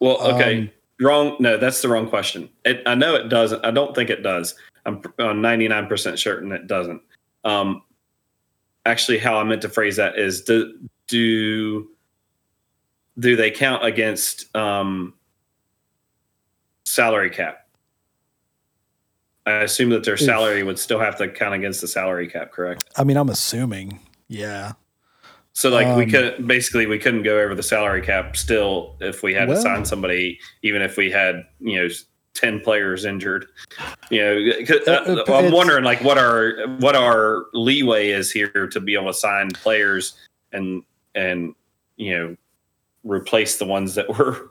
S1: well, okay,
S2: um,
S1: wrong. No, that's the wrong question. It, I know it doesn't. I don't think it does. I'm ninety-nine percent certain it doesn't. Um, actually, how I meant to phrase that is do do do they count against um, salary cap? I assume that their salary would still have to count against the salary cap, correct?
S2: I mean, I'm assuming. Yeah.
S1: So, like, we
S2: Um,
S1: could basically we couldn't go over the salary cap still if we had
S2: Well-
S1: to sign somebody, even if we had you know ten players injured. You know, uh, I'm wondering like what our what our leeway is here to be able to sign players and and you know replace the ones that <laughs> were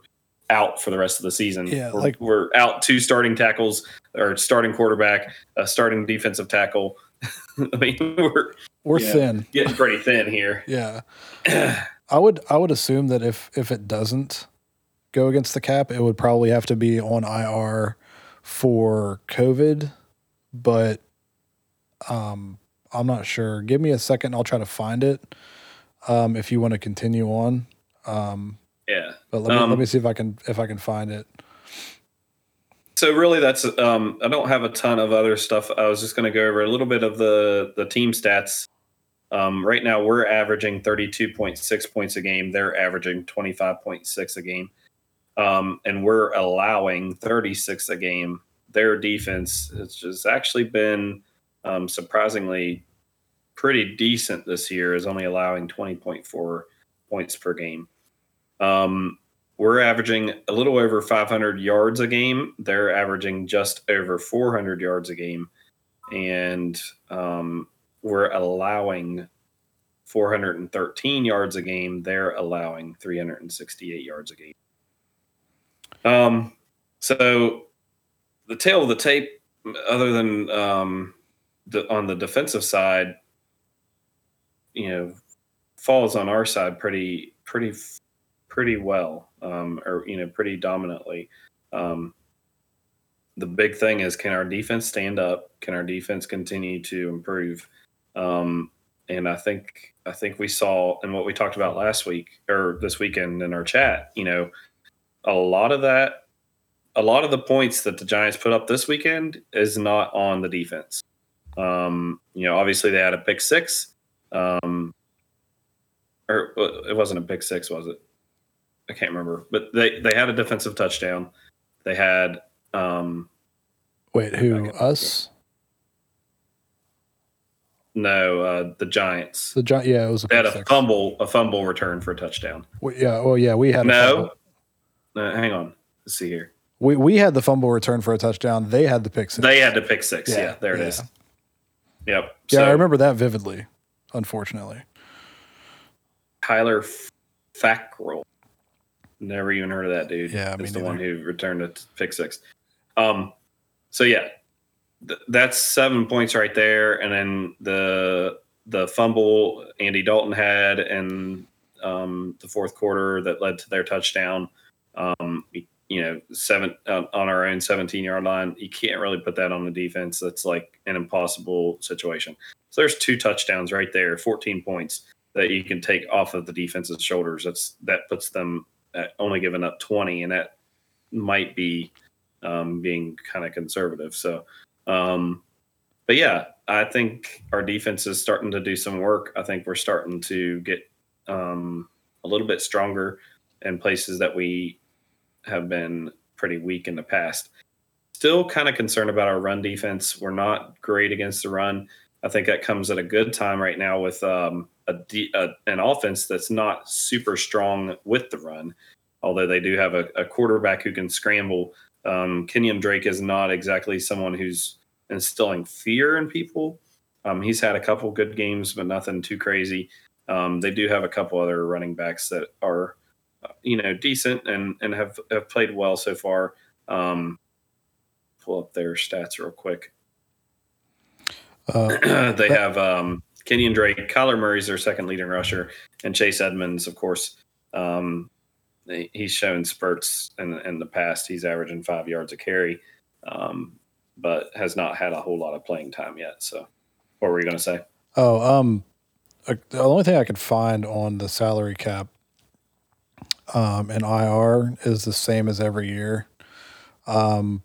S1: out for the rest of the season.
S2: Yeah,
S1: we're,
S2: like-
S1: we're out two starting tackles or starting quarterback, a starting defensive tackle. <laughs> I mean, <laughs> we're
S2: We're
S1: Yeah.
S2: thin.
S1: getting pretty thin here.
S2: Yeah. <clears throat> I would I would assume that if if it doesn't go against the cap, it would probably have to be on IR for COVID, but um I'm not sure. Give me a second, I'll try to find it. Um if you want to continue on. Um
S1: yeah.
S2: but let me
S1: Um,
S2: let me see if I can if I can find it.
S1: So really, that's um, I don't have a ton of other stuff. I was just going to go over a little bit of the the team stats. Um, right now, we're averaging thirty two point six points a game. They're averaging twenty five point six a game, um, and we're allowing thirty six a game. Their defense has just actually been um, surprisingly pretty decent this year. Is only allowing twenty point four points per game. Um, we're averaging a little over 500 yards a game. They're averaging just over 400 yards a game, and um, we're allowing 413 yards a game. They're allowing 368 yards a game. Um, so the tail of the tape, other than um, the, on the defensive side, you know, falls on our side pretty pretty pretty well, um, or you know, pretty dominantly. Um, the big thing is, can our defense stand up? Can our defense continue to improve? Um, and I think I think we saw in what we talked about last week or this weekend in our chat. You know, a lot of that, a lot of the points that the Giants put up this weekend is not on the defense. Um, you know, obviously they had a pick six. Um, or it wasn't a pick six, was it? I can't remember, but they they had a defensive touchdown. They had um
S2: Wait, who us?
S1: no uh the Giants.
S2: The Gi- yeah, it was a
S1: They had a
S2: six.
S1: fumble a fumble return for a touchdown.
S2: We- yeah, well, yeah, we had
S1: No, uh, hang on. Let's see here.
S2: We we had the fumble return for a touchdown. They had the pick six.
S1: They had the pick six. Yeah,
S2: Yeah,
S1: there it
S2: yeah.
S1: is. Yep.
S2: yeah, I remember that vividly. Unfortunately,
S1: Tyler Fackrell. Never even heard of that dude.
S2: Yeah,
S1: it's the one who returned a pick six. Um, so yeah, th- that's seven points right there, and then the the fumble Andy Dalton had in um, the fourth quarter that led to their touchdown. Um, you know, seven uh, on our own 17 yard line. You can't really put that on the defense. That's like an impossible situation. So there's two touchdowns right there, 14 points that you can take off of the defense's shoulders. That's that puts them only giving up 20, and that might be um, being kind of conservative. So, um, but yeah, I think our defense is starting to do some work. I think we're starting to get um, a little bit stronger in places that we have been pretty weak in the past. Still kind of concerned about our run defense. We're not great against the run. I think that comes at a good time right now with um, a, a, an offense that's not super strong with the run, although they do have a, a quarterback who can scramble. Um, Kenyon Drake is not exactly someone who's instilling fear in people. Um, he's had a couple good games, but nothing too crazy. Um, they do have a couple other running backs that are you know, decent and and have have played well so far. Um, pull up their stats real quick. Uh, <clears throat> they have um, Kenyon Drake, Kyler Murray's their second leading rusher, and Chase Edmonds, of course. Um, he's shown spurts in, in the past. He's averaging five yards a carry, um, but has not had a whole lot of playing time yet. So, what were you going to say?
S2: Oh, um, the only thing I could find on the salary cap um, and IR is the same as every year. Um,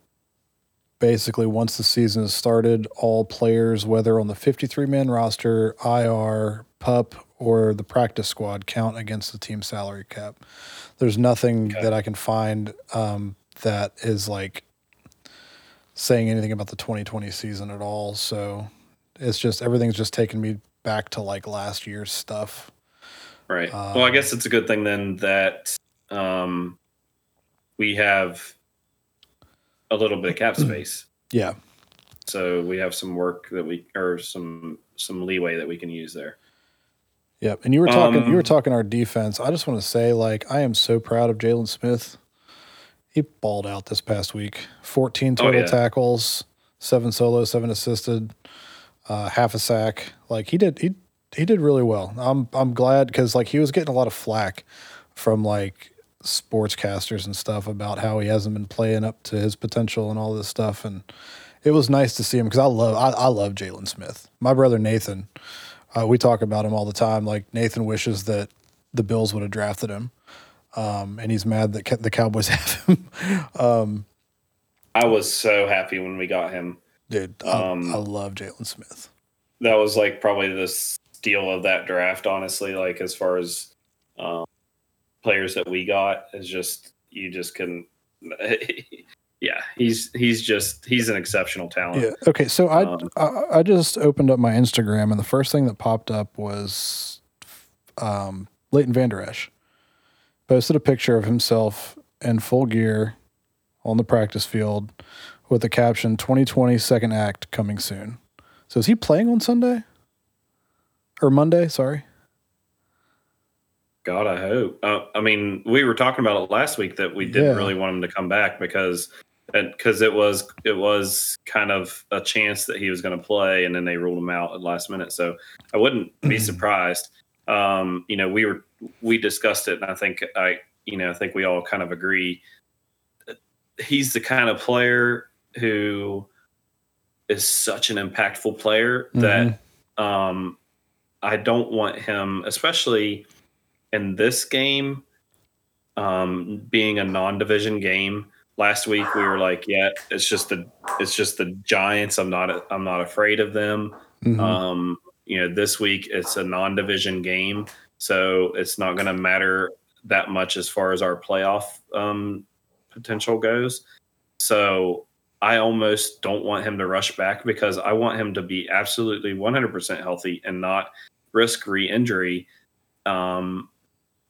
S2: basically, once the season is started, all players, whether on the 53 man roster, IR, PUP, or the practice squad, count against the team salary cap. There's nothing okay. that I can find um, that is like saying anything about the 2020 season at all. So it's just everything's just taking me back to like last year's stuff.
S1: Right. Um, well, I guess it's a good thing then that um, we have a little bit of cap <clears throat> space.
S2: Yeah.
S1: So we have some work that we or some some leeway that we can use there.
S2: Yep. And you were talking um, you were um, talking our defense. I just want to say, like, I am so proud of Jaylon Smith. He balled out this past week. 14 total oh, yeah. tackles, seven solo, seven assisted, uh, half a sack. Like he did he he did really well. I'm I'm glad because like he was getting a lot of flack from like sportscasters and stuff about how he hasn't been playing up to his potential and all this stuff. And it was nice to see him because I love I, I love Jaylon Smith. My brother Nathan, uh, we talk about him all the time. Like Nathan wishes that the Bills would have drafted him, um, and he's mad that the Cowboys <laughs> have him. um,
S1: I was so happy when we got him,
S2: dude. I, um, I love Jaylon Smith.
S1: That was like probably the steal of that draft, honestly. Like as far as um, players that we got is just you just couldn't. <laughs> yeah, he's he's just he's an exceptional talent.
S2: Yeah. Okay, so I, um, I, I just opened up my Instagram and the first thing that popped up was um, Leighton Vander Esch posted a picture of himself in full gear on the practice field with the caption 2020 second act coming soon. So is he playing on Sunday? Or Monday, sorry.
S1: God, I hope. Uh, I mean, we were talking about it last week that we didn't yeah. really want him to come back because because it was it was kind of a chance that he was going to play, and then they ruled him out at last minute. So I wouldn't be <clears throat> surprised. Um, you know, we were we discussed it, and I think I you know I think we all kind of agree. He's the kind of player who is such an impactful player mm-hmm. that um, I don't want him, especially in this game, um, being a non-division game. Last week we were like, yeah, it's just the it's just the Giants. I'm not I'm not afraid of them. Mm-hmm. Um, you know, this week it's a non-division game, so it's not going to matter that much as far as our playoff um, potential goes. So I almost don't want him to rush back because I want him to be absolutely 100% healthy and not risk re-injury um,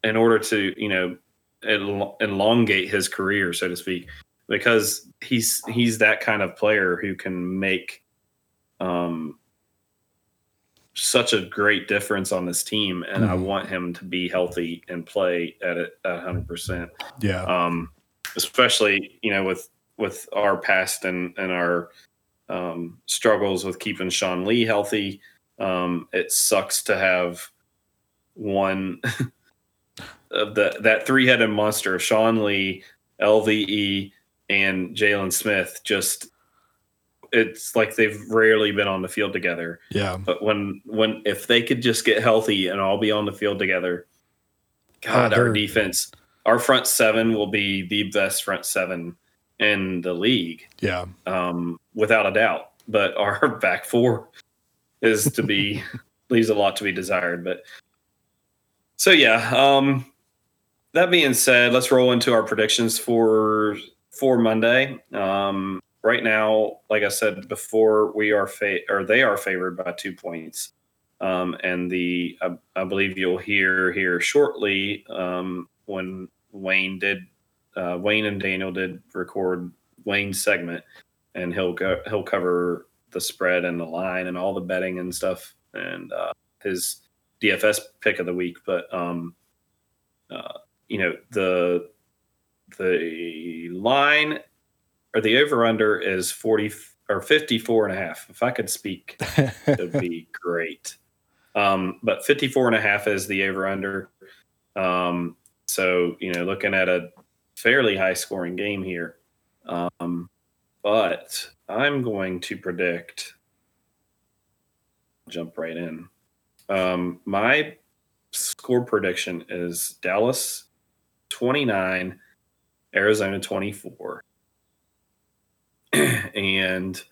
S1: in order to you know elongate his career, so to speak, because he's he's that kind of player who can make um such a great difference on this team, and I
S2: Mhm.
S1: want him to be healthy and play at a hundred percent.
S2: Yeah.
S1: Um, especially you know with with our past and and our um, struggles with keeping Sean Lee healthy. Um, it sucks to have one <laughs> of the that three headed monster of Sean Lee, LVE, and Jaylon Smith. Just it's like they've rarely been on the field together.
S2: Yeah.
S1: But when when if they could just get healthy and all be on the field together, God,
S2: Oh,
S1: our defense, our front seven will be the best front seven in the league,
S2: Yeah.
S1: um, without a doubt. But our <laughs> back four is to be <laughs> leaves a lot to be desired. But so yeah. Um, that being said, let's roll into our predictions for for Monday. Um, right now, like I said before, we are fa- or they are favored by two points. Um, and the I, I believe you'll hear here shortly um, when Wayne did uh, Wayne and Daniel did record Wayne's segment, and he'll go he'll cover the spread and the line and all the betting and stuff and uh, his DFS pick of the week. But um, uh, you know the the line or the over under is 40 or 54 and a half. If i could speak <laughs> it would be great. Um, but 54 and a half is the over under um, so you know looking at a fairly high scoring game here. Um, but i'm going to predict jump right in. Um, my score prediction is dallas 29 arizona 24 <clears throat> and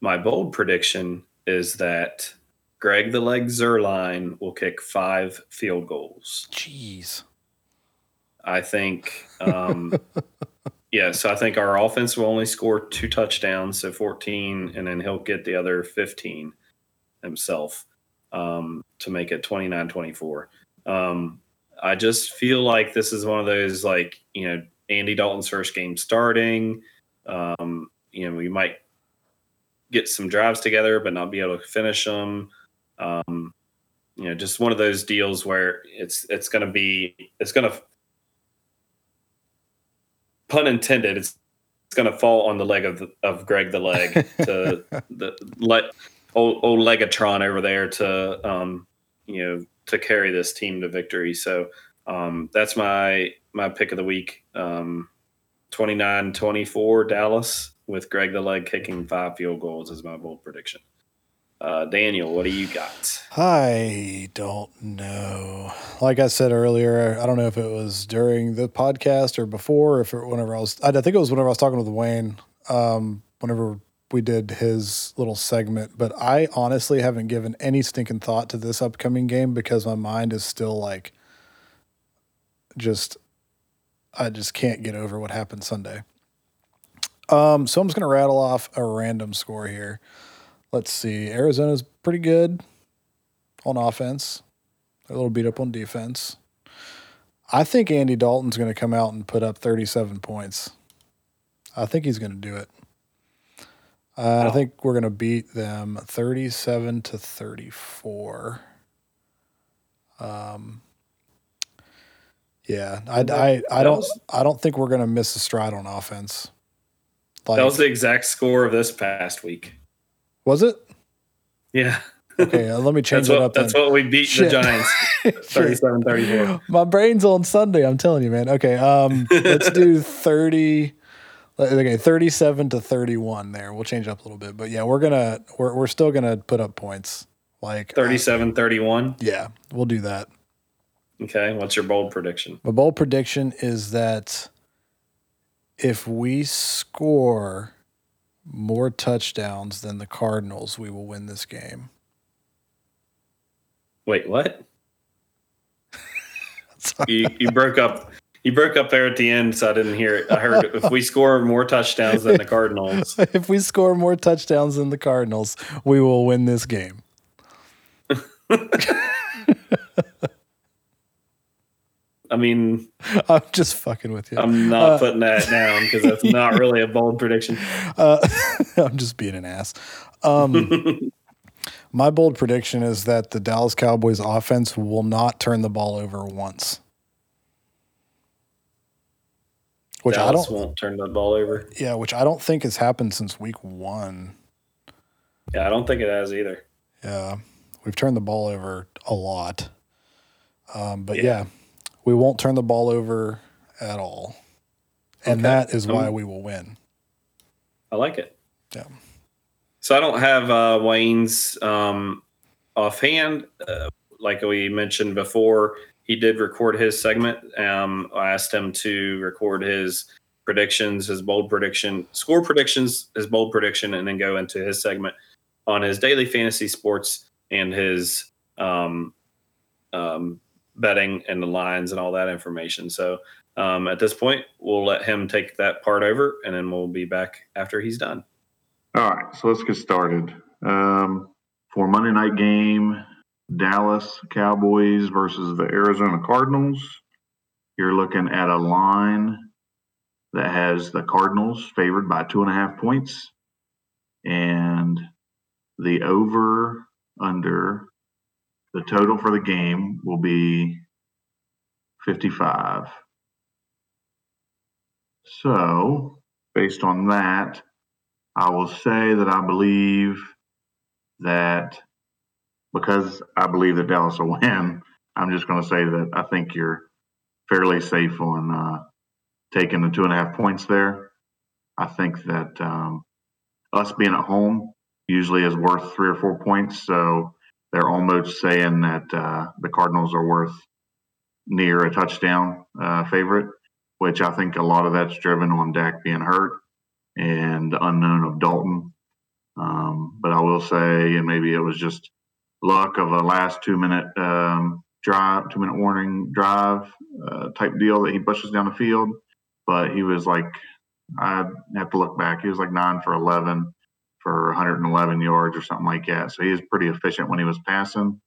S1: my bold prediction is that Greg the Leg Zuerlein will kick five field goals.
S2: Jeez.
S1: I think, <laughs> um, yeah, so I think our offense will only score two touchdowns, so 14, and then he'll get the other 15 himself um, to make it 29 24. Um, I just feel like this is one of those, like, you know, Andy Dalton's first game starting. Um, you know, we might get some drives together, but not be able to finish them. Um, you know, just one of those deals where it's it's going to be it's going to pun intended. It's it's going to fall on the leg of of Greg the leg to <laughs> the let old, old Legatron over there to um, you know to carry this team to victory. So um, that's my my pick of the week. Um, 29-24 Dallas with Greg the leg kicking five field goals is my bold prediction. Uh, Daniel, what do you got?
S2: I don't know. Like I said earlier, I don't know if it was during the podcast or before, if it whenever I was, I think it was whenever I was talking with Wayne, um, whenever we did his little segment. But I honestly haven't given any stinking thought to this upcoming game because my mind is still like, just, I just can't get over what happened Sunday. Um, so I'm just gonna rattle off a random score here. Let's see. Arizona's pretty good on offense. They're a little beat up on defense. I think Andy Dalton's to come out and put up 37 points. I think he's to do it. Uh, I think we're going to beat them 37 to 34. Um, yeah, I, I, I don't
S1: was-
S2: I don't think we're going to miss a stride on offense. Like,
S1: That was the exact score of this past week.
S2: was it?
S1: Yeah.
S2: Okay, uh, let me <laughs> change
S1: That's
S2: that
S1: what
S2: up.
S1: that's
S2: then.
S1: what we beat
S2: Shit.
S1: the Giants <laughs>
S2: Sure.
S1: 37-34.
S2: My brain's on Sunday. I'm telling you, man. Okay, um, let's do <laughs> thirty. Okay, thirty-seven to thirty-one. There, we'll change up a little bit, but yeah, we're gonna we're we're still gonna put up points. Like I-
S1: 37-31.
S2: yeah, we'll do that.
S1: Okay, what's your bold prediction?
S2: My bold prediction is that if we score more touchdowns than the Cardinals, we will win this game.
S1: Wait, what? <laughs> You you broke up you broke up there at the end, so I didn't hear it. I heard if we score more touchdowns than the Cardinals. <laughs>
S2: if we score more touchdowns than the Cardinals, we will win this game.
S1: I mean,
S2: I'm just fucking with you.
S1: I'm not
S2: Uh,
S1: putting that down because that's <laughs> not really a bold prediction.
S2: Uh, <laughs> I'm just being an ass. Um, My bold prediction is that the Dallas Cowboys offense will not turn the ball over once.
S1: Which Dallas I don't won't turn the ball over.
S2: Yeah, which I don't think has happened since week one.
S1: Yeah, I don't think it has either.
S2: Yeah, we've turned the ball over a lot. Um, but yeah. yeah. we won't turn the ball over at all, and okay. that is why we will win.
S1: I like it.
S2: Yeah.
S1: So I don't have uh, Wayne's um, offhand. Uh, like we mentioned before, he did record his segment. Um, I asked him to record his predictions, his bold prediction, score predictions, his bold prediction, and then go into his segment on his daily fantasy sports and his um, um, betting and the lines and all that information. So um, at this point, we'll let him take that part over, and then we'll be back after he's done.
S3: All right, so let's get started. Um, for Monday night game, Dallas Cowboys versus the Arizona Cardinals. You're looking at a line that has the Cardinals favored by two and a half points, and the over under the total for the game will be 55. So, based on that, I will say that I believe that because I believe that Dallas will <laughs> win, I'm just going to say that I think you're fairly safe on uh, taking the two and a half points there. I think that um, us being at home usually is worth three or four points. So they're almost saying that uh, the Cardinals are worth near a touchdown uh, favorite, which I think a lot of that's driven on Dak being hurt and the unknown of Dalton. Um, but I will say, and maybe it was just luck of a last two minute um, drive, two minute warning drive uh, type deal that he pushes down the field. But he was like, I have to look back. He was like nine for 11 for 111 yards or something like that. So he was pretty efficient when he was passing.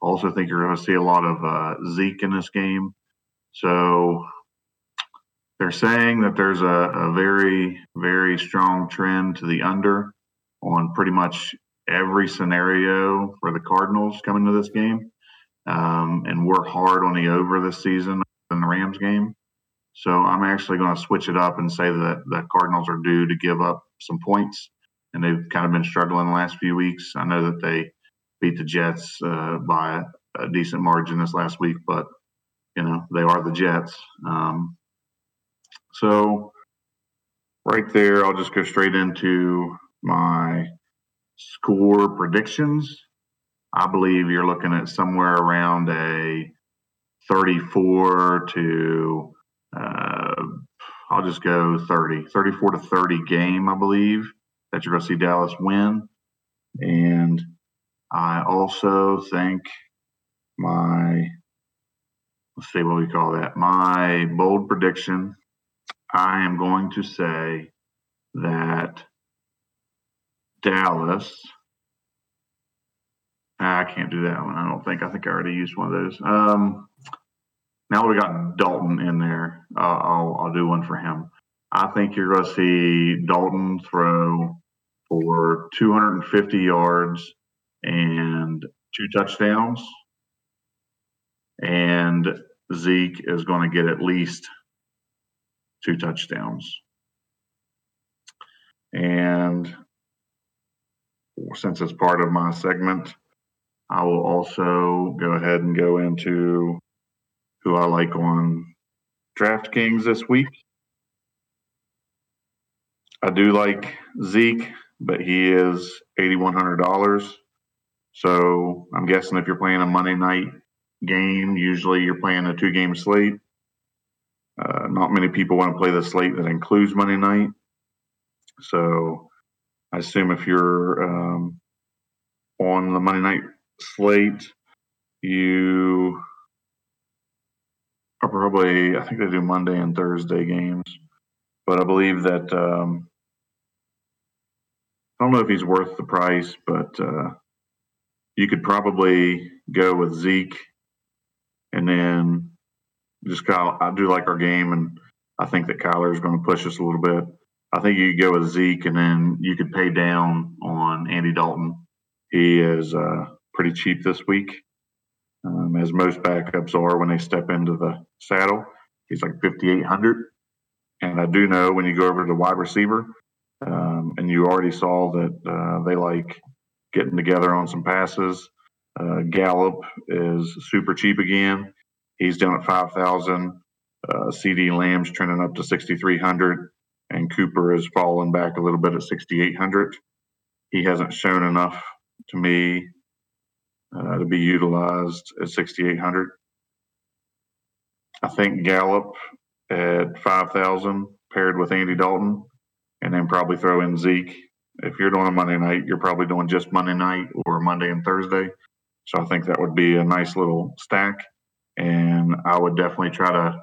S3: Also, think you're going to see a lot of uh, Zeke in this game. So they're saying that there's a, a very, very strong trend to the under on pretty much every scenario for the Cardinals coming to this game um, and work hard on the over this season in the Rams game. So I'm actually going to switch it up and say that the Cardinals are due to give up some points, and they've kind of been struggling the last few weeks. I know that they beat the Jets uh, by a, decent margin this last week, but you know they are the Jets. Um, so right there, I'll just go straight into my score predictions, I believe you're looking at somewhere around a 34 to, uh, I'll just go 30, 34 to 30 game, I believe, that you're going to see Dallas win. And I also think my, let's see what we call that, my bold prediction, I am going to say that Dallas. I can't do that one. I don't think. I think I already used one of those. Um, now we got Dalton in there. Uh, I'll I'll do one for him. I think you're going to see Dalton throw for 250 yards and two touchdowns, and Zeke is going to get at least two touchdowns. And since it's part of my segment, I will also go ahead and go into who I like on DraftKings this week. I do like Zeke, but he is $8,100. So I'm guessing if you're playing a Monday night game, usually you're playing a two game slate. Uh, not many people want to play the slate that includes Monday night. So I assume if you're um, on the Monday night slate, you are probably, I think they do Monday and Thursday games, but I believe that, um, I don't know if he's worth the price, but uh, you could probably go with Zeke and then just Kyle. I do like our game, and I think that Kyler is going to push us a little bit. I think you could go with Zeke, and then you could pay down on Andy Dalton He is uh, pretty cheap this week, um, as most backups are when they step into the saddle. He's like 5,800. And I do know when you go over to the wide receiver, um, and you already saw that uh, they like getting together on some passes. Uh, Gallup is super cheap again. He's down at 5,000. Uh, CeeDee Lamb's trending up to 6,300, and Cooper is fallen back a little bit at 6,800. He hasn't shown enough to me uh, to be utilized at 6,800. I think Gallup at 5,000 paired with Andy Dalton, and then probably throw in Zeke. If you're doing a Monday night, you're probably doing just Monday night or Monday and Thursday. So I think that would be a nice little stack. And I would definitely try to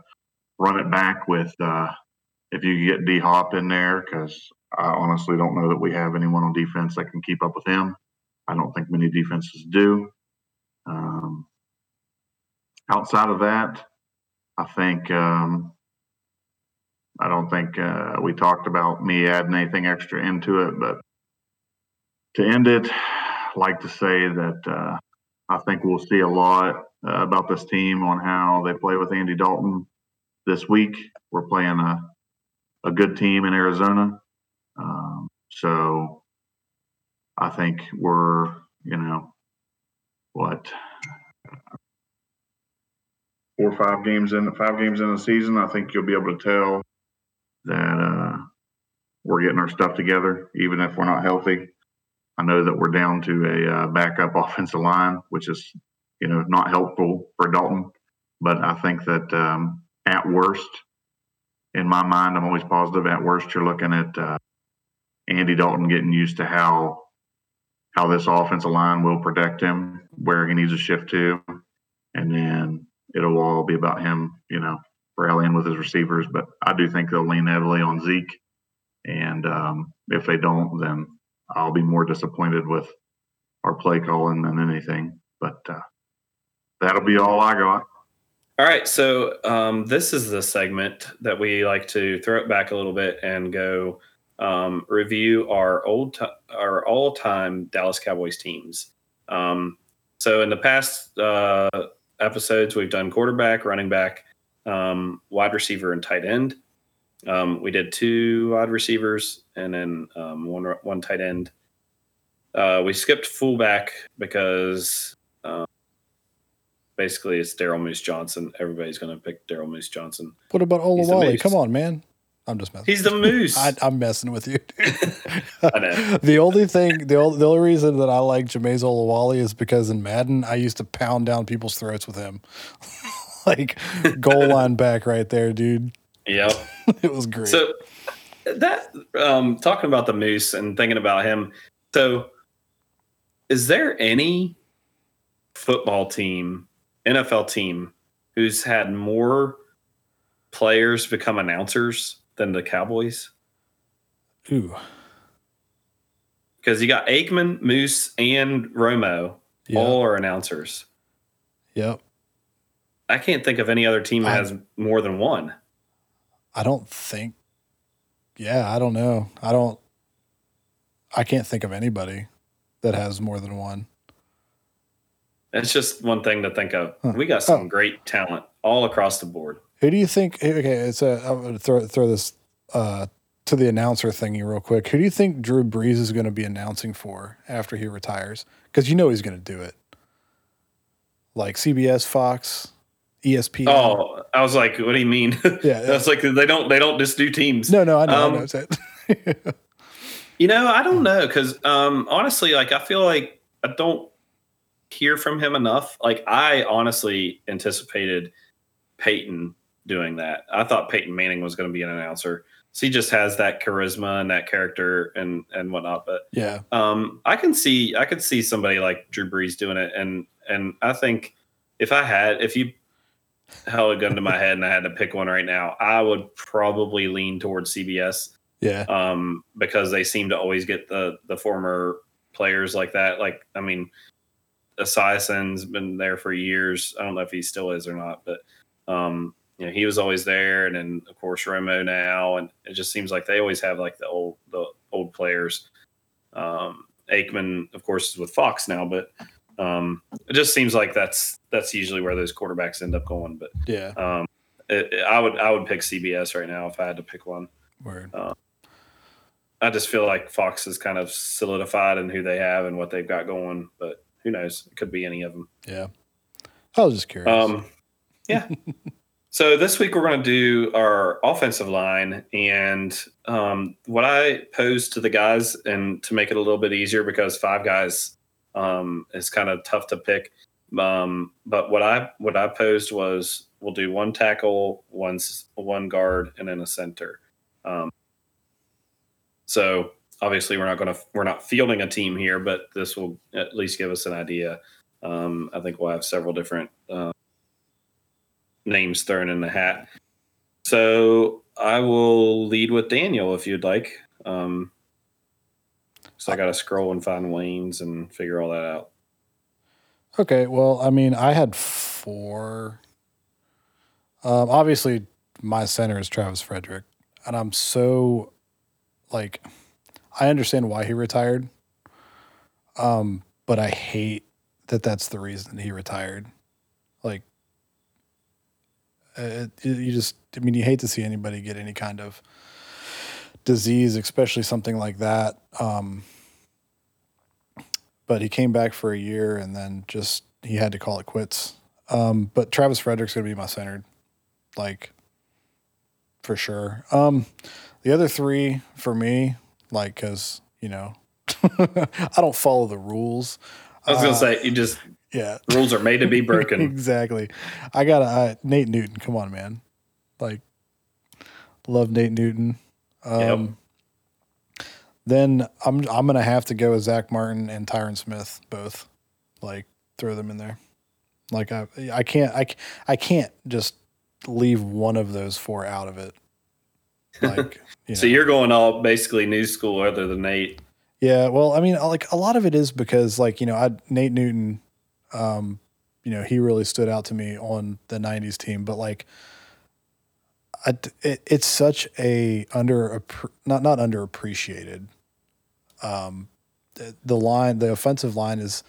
S3: run it back with uh, if you get D Hop in there, because I honestly don't know that we have anyone on defense that can keep up with him. I don't think many defenses do. Um, outside of that, I think um, I don't think uh, we talked about me adding anything extra into it, but to end it, I'd like to say that uh, I think we'll see a lot uh, about this team on how they play with Andy Dalton this week. We're playing a a good team in Arizona, um, so I think we're you know what four or five games in five games in the season. I think you'll be able to tell that uh, we're getting our stuff together, even if we're not healthy. I know that we're down to a uh, backup <laughs> offensive line, which is, you know, not helpful for Dalton. But I think that um, at worst, in my mind, I'm always positive. At worst, you're looking at uh, Andy Dalton getting used to how how this offensive line will protect him, where he needs to shift to, and then it'll all be about him, you know, rallying with his receivers. But I do think they'll lean heavily on Zeke, and um, if they don't, then I'll be more disappointed with our play calling than anything. But uh, that'll be all I got.
S1: All right, so um, this is the segment that we like to throw it back a little bit and go um, review our old t- our all time Dallas Cowboys teams. Um, so in the past uh, episodes, we've done quarterback, running back, um, wide receiver, and tight end. Um, we did two wide receivers and then um, one one tight end. Uh, we skipped fullback because basically it's Daryl Moose Johnston. Everybody's going to pick Daryl Moose Johnston.
S2: What about
S1: He's
S2: Olawale? Come on, man. I'm just messing.
S1: He's the <laughs> Moose.
S2: I, I'm messing with you. <laughs>
S1: I know. <laughs>
S2: the only thing, the only, the only reason that I like Jamize Olawale is because in Madden I used to pound down people's throats with him, like goal line back right there, dude.
S1: yep.
S2: It was great.
S1: So that um, talking about the moose and thinking about him. So, is there any football team, NFL team, who's had more players become announcers than the Cowboys?
S2: Ooh,
S1: Because you got Aikman, Moose, and Romo.
S2: yeah,
S1: All are announcers.
S2: yep.
S1: I can't think of any other team that
S2: I-
S1: has more than one.
S2: I don't think. Yeah, I don't know. I don't. I can't think of anybody that has more than one.
S1: It's just one thing to think of.
S2: Huh.
S1: We got some
S2: Oh.
S1: great talent all across the board.
S2: Who do you think? Okay, it's a. I'm gonna throw throw this uh, to the announcer thingy real quick. Who do you think Drew Brees is going to be announcing for after he retires? Because you know he's going to do it. Like CBS, Fox, ESPN.
S1: Oh, I was like, what do you mean? <laughs>
S2: Yeah,
S1: That's like they don't they don't just do teams.
S2: no, no, I know.
S1: Um,
S2: I know it. <laughs>
S1: You know, I don't know because um, honestly, like I feel like I don't hear from him enough. Like I honestly anticipated Peyton doing that. I thought Peyton Manning was going to be an announcer. So he just has that charisma and that character and and whatnot. But
S2: yeah,
S1: um, I can see I could see somebody like Drew Brees doing it, and and I think if I had if you held a gun to my head and I had to pick one right now, I would probably lean towards CBS
S2: yeah,
S1: um, because they seem to always get the the former players like that. Like I mean, Esiason's been there for years. I don't know if he still is or not, but um, you know he was always there, and then of course Romo now, and it just seems like they always have like the old the old players. Um, Aikman, of course, is with Fox now, but um, it just seems like that's that's usually where those quarterbacks end up going. But
S2: Yeah.
S1: um, it, it- I would I would pick CBS right now if I had to pick one.
S2: Word.
S1: I just feel like Fox is kind of solidified in who they have and what they've got going, but who knows? It could be any of them.
S2: Yeah. I was just curious.
S1: Um, yeah. <laughs> so this week we're going to do our offensive line, and um, what I posed to the guys, and to make it a little bit easier because five guys um, is kind of tough to pick. Um, but what I what I posed was we'll do one tackle, one one guard, and then a center. Um, so obviously we're not going to we're not fielding a team here, but this will at least give us an idea. Um, I think we'll have several different uh, names thrown in the hat. So I will lead with Daniel if you'd like. Um, so I got to scroll and find Wayne's and figure all that out.
S2: Okay, well, I mean, I had four. Um, obviously, my center is Travis Frederick, and I'm so like, I understand why he retired, um, but I hate that that's the reason he retired. Like, uh, you just, I mean, you hate to see anybody get any kind of disease, especially something like that. Um, but he came back for a year and then just he had to call it quits. Um, but Travis Frederick's gonna be my center, like for sure. Um, the other three for me, like, cause you know, <laughs> I don't follow the rules.
S1: I was going
S2: Uh,
S1: to say, you just
S2: Yeah,
S1: rules are made to be broken. <laughs>
S2: exactly. I got to Nate Newton. Come on, man. Like, love Nate Newton. Um, Then I'm I'm gonna have to go with Zack Martin and Tyron Smith both. Like, throw them in there. Like I I can't I I can't just leave one of those four out of it. Like, <laughs> you
S1: so
S2: know.
S1: you're going all basically new school other than Nate.
S2: Yeah, well, I mean, like a lot of it is because, like, you know, I Nate Newton, um, you know, he really stood out to me on the '90s team. But like, I, it, it's such a under not not underappreciated. Um, the, the line, the offensive line is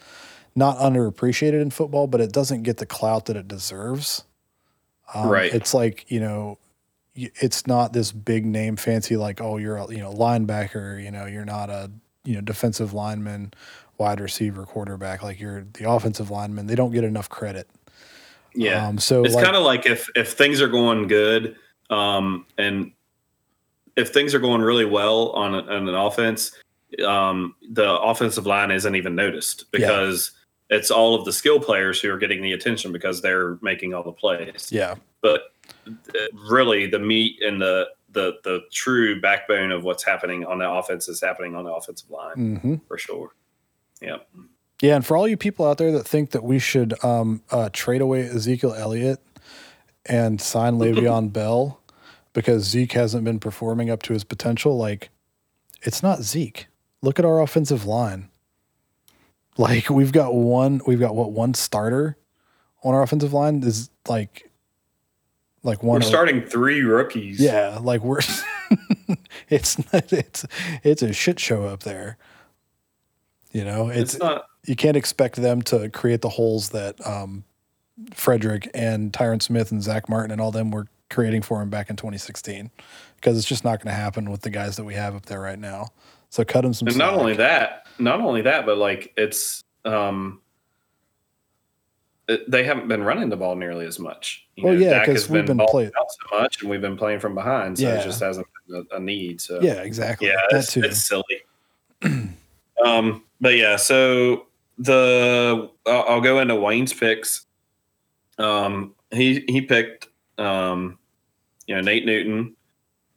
S2: not underappreciated in football, but it doesn't get the clout that it deserves. Um,
S1: Right.
S2: It's like you know, y- it's not this big name fancy like oh you're a you know linebacker you know you're not a you know defensive lineman wide receiver quarterback like you're the offensive lineman. They don't get enough credit.
S1: Yeah.
S2: um so
S1: it's
S2: like,
S1: kind of like if if things are going good um and if things are going really well on, a, on an offense um the offensive line isn't even noticed because it's all of the skill players who are getting the attention because they're making all the plays.
S2: Yeah.
S1: But really the meat and the the the true backbone of what's happening on the offense is happening on the offensive line
S2: hmm
S1: for sure. Yeah
S2: yeah and for all you people out there that think that we should um uh trade away ezekiel elliott and sign Le'Veon <laughs> Bell because Zeke hasn't been performing up to his potential like it's not Zeke. Look at our offensive line. Like we've got one we've got what one starter on our offensive line is like like one
S1: we're
S2: of-
S1: starting three rookies
S2: Yeah, like we're <laughs> it's not it's it's a shit show up there. You know,
S1: it's,
S2: it's,
S1: not
S2: you can't expect them to create the holes that um, Frederick and Tyron Smith and Zack Martin and all them were creating for him back in 2016 because it's just not going to happen with the guys that we have up there right now. So cut him some.
S1: and not
S2: slack.
S1: only that not only that but like it's um they haven't been running the ball nearly as much You
S2: Well,
S1: know,
S2: yeah,
S1: because
S2: we've been
S1: balling
S2: play-
S1: out so much and we've been playing from behind so
S2: Yeah.
S1: it just hasn't been a, a need so
S2: yeah, exactly.
S1: yeah
S2: that
S1: it's,
S2: too.
S1: it's silly <clears throat> um but yeah so the I'll, I'll go into wayne's picks um he he picked um you know nate newton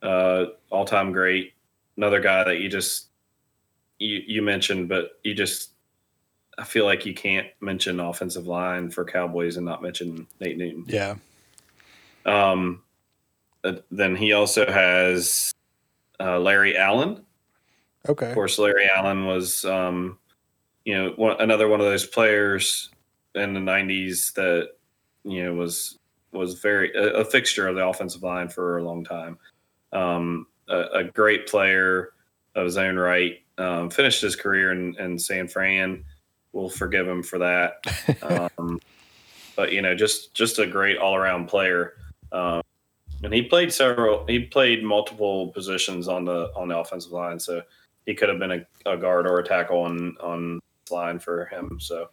S1: uh all-time great another guy that you just you you mentioned but you just i feel like you can't mention offensive line for cowboys and not mention nate newton
S2: yeah,
S1: um, uh, then he also has uh, Larry Allen.
S2: okay.
S1: Of course, Larry Allen was, um, you know, one, another one of those players in the '90s that you know was was very a, a fixture of the offensive line for a long time. Um, a, a great player, of his own right. Um, finished his career in, in San Fran. We'll forgive him for that. <laughs> Um, but you know, just just a great all around player. Um, and he played several. He played multiple positions on the on the offensive line, so he could have been a, a guard or a tackle on on line for him. So,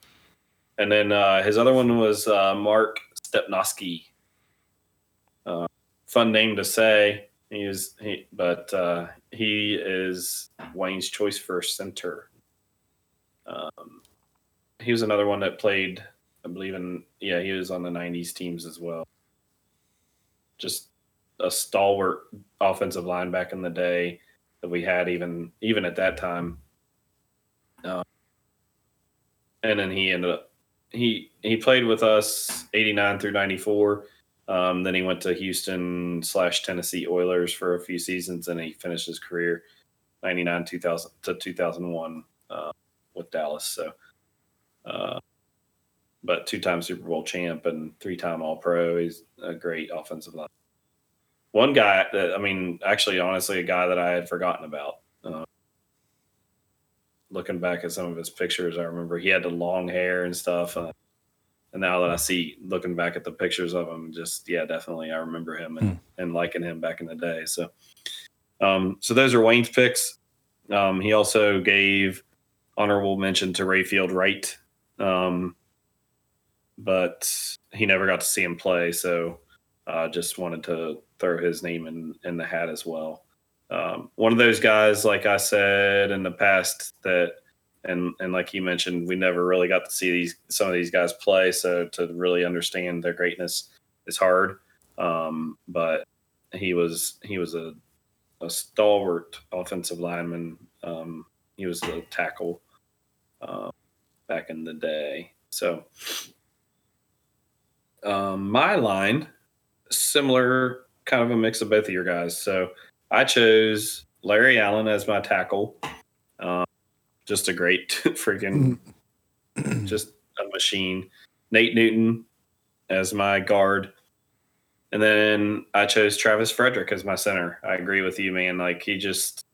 S1: and then uh, his other one was uh, Mark Stepnoski. Uh, fun name to say. He is he, but uh, he is Wayne's choice for center. Um, he was another one that played, I believe in yeah, he was on the '90s teams as well. Just a stalwart offensive line back in the day that we had even even at that time. Uh, and then he ended up he he played with us 89 through 94 um, then he went to houston slash tennessee oilers for a few seasons and he finished his career 99 2000 to 2001 uh, with dallas so uh, but two-time super bowl champ and three-time all pro he's a great offensive line one guy that i mean actually honestly a guy that i had forgotten about uh, looking back at some of his pictures, I remember he had the long hair and stuff. Uh, and now that I see looking back at the pictures of him, just yeah, definitely I remember him and, and liking him back in the day. So, um, so those are Wayne's picks. Um, he also gave honorable mention to Rayfield Wright, um, but he never got to see him play. So, uh, just wanted to throw his name in in the hat as well um, one of those guys, like I said in the past, that and and like you mentioned, we never really got to see these some of these guys play, so to really understand their greatness is hard. Um, but he was he was a, a stalwart offensive lineman. Um, he was a tackle uh, back in the day. So um, my line, similar kind of a mix of both of your guys. So I chose Larry Allen as my tackle. Um, just a great <laughs> freaking, <clears throat> just a machine. Nate Newton as my guard. And then I chose Travis Frederick as my center. I agree with you, man. Like he just,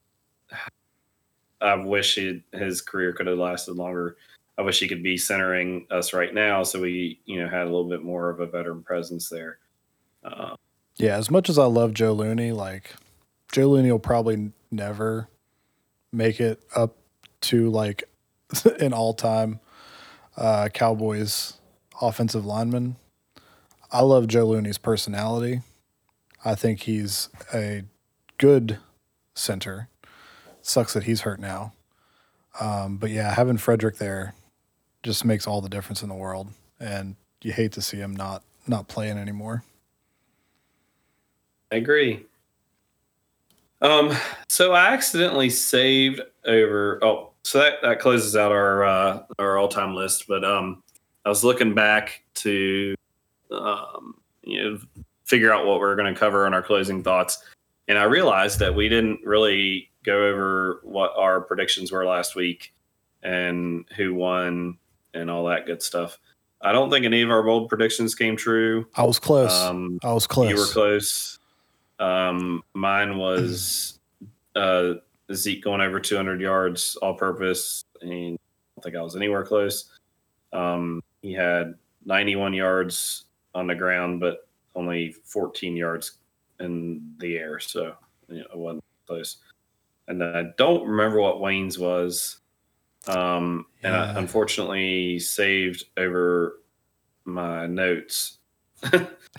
S1: <sighs> I wish he, his career could have lasted longer. I wish he could be centering us right now, so we, you know, had a little bit more of a veteran presence there. Uh,
S2: yeah, as much as I love Joe Looney, like Joe Looney will probably never make it up to like <laughs> an all time uh, Cowboys offensive lineman. I love Joe Looney's personality. I think he's a good center. Sucks that he's hurt now. Um, but yeah, having Frederick there just makes all the difference in the world. And you hate to see him not not playing anymore.
S1: I agree. Um, so I accidentally saved over. Oh, so that that closes out our uh, our all time list. But um, I was looking back to um, you know figure out what we are going to cover in our closing thoughts, and I realized that we didn't really go over what our predictions were last week and who won and all that good stuff. I don't think any of our bold predictions came true.
S2: I was close.
S1: Um,
S2: I was close.
S1: You were close. Um, mine <clears throat> was uh, Zeke going over 200 yards all purpose. And I don't think I was anywhere close. Um, he had 91 yards on the ground, but only 14 yards in the air. So you know, it wasn't close. And I don't remember what Wayne's was. Um, and I unfortunately saved over my notes <laughs>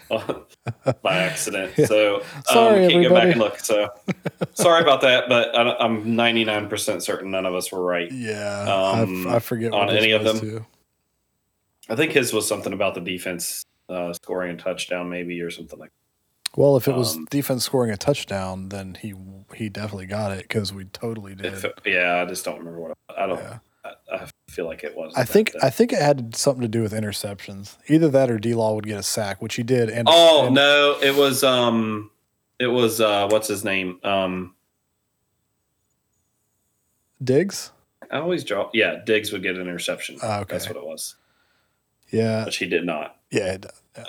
S1: by accident.
S2: Yeah.
S1: So <laughs> um,
S2: Sorry,
S1: can't go back and look. So <laughs> sorry about that, but I, I'm 99% certain none of us were right.
S2: Yeah,
S1: Um,
S2: I, I forget
S1: on any of them?
S2: too.
S1: I think his was something about the defense uh, scoring a touchdown, maybe, or something like
S2: Well, if it was
S1: Um,
S2: defense scoring a touchdown, then he he definitely got it because we totally did.
S1: that. If- yeah, I just don't remember what I don't.
S2: Yeah.
S1: I, I feel like it was.
S2: I think I think it had something to do with interceptions. Either that or D Law would get a sack, which he did. And
S1: Oh
S2: and-
S1: no, it was um, it was uh, what's his name? Um,
S2: Diggs.
S1: I always draw. Yeah, Diggs would get an interception.
S2: Ah, okay.
S1: That's what it was,
S2: Yeah,
S1: which he did not.
S2: yeah, it- yeah.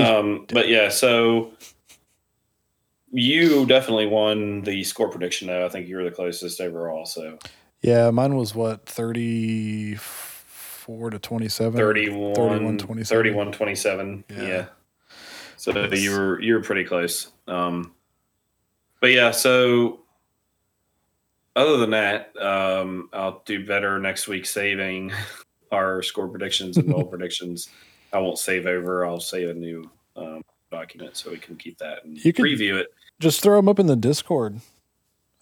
S2: <laughs>
S1: Um, but yeah, so you definitely won the score prediction though. I think you were the closest overall. So
S2: Yeah, mine was what thirty four to twenty seven.
S1: 31,
S2: 31,
S1: 31
S2: 27.
S1: 27.
S2: Yeah.
S1: Yeah. So you were you were pretty close. Um, but yeah, so other than that, um, I'll do better next week saving <laughs> our score predictions and goal <laughs> predictions. I won't save over. I'll save a new um, document so we can keep that and
S2: You can-
S1: review it.
S2: Just throw them up in the Discord,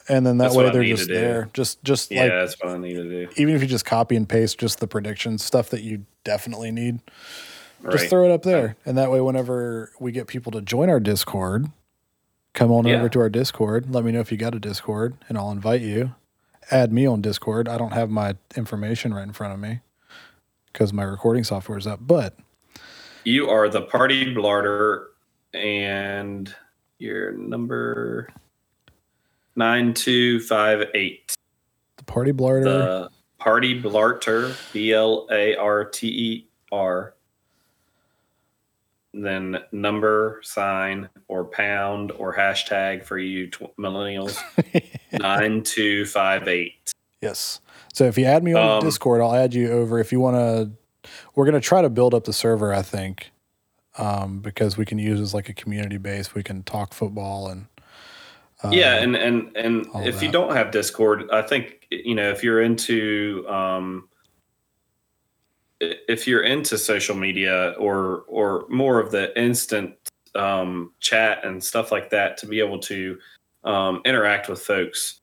S2: and then that
S1: That's
S2: way they're just there. Just just
S1: Yeah,
S2: like
S1: that's what I need to do.
S2: even if you just copy and paste just the predictions, stuff that you definitely need,
S1: Right.
S2: just throw it up there. And that way, whenever we get people to join our Discord, come on
S1: Yeah.
S2: over to our Discord. Let me know if you got a Discord, and I'll invite you. Add me on Discord. I don't have my information right in front of me because my recording software is up. But
S1: You are the party blarter, and your number nine two five eight.
S2: the party blarter,
S1: The party blarter, B L A R T E R. Then number sign or pound or hashtag for you tw- millennials <laughs> nine two five eight.
S2: yes. So if you add me on
S1: Um,
S2: Discord, I'll add you over. If you want to, we're gonna try to build up the server. I think. Um, because we can use it as like a community base, we can talk football and uh,
S1: yeah and and and if you don't have discord i think you know if you're into um if you're into social media or or more of the instant um chat and stuff like that to be able to um interact with folks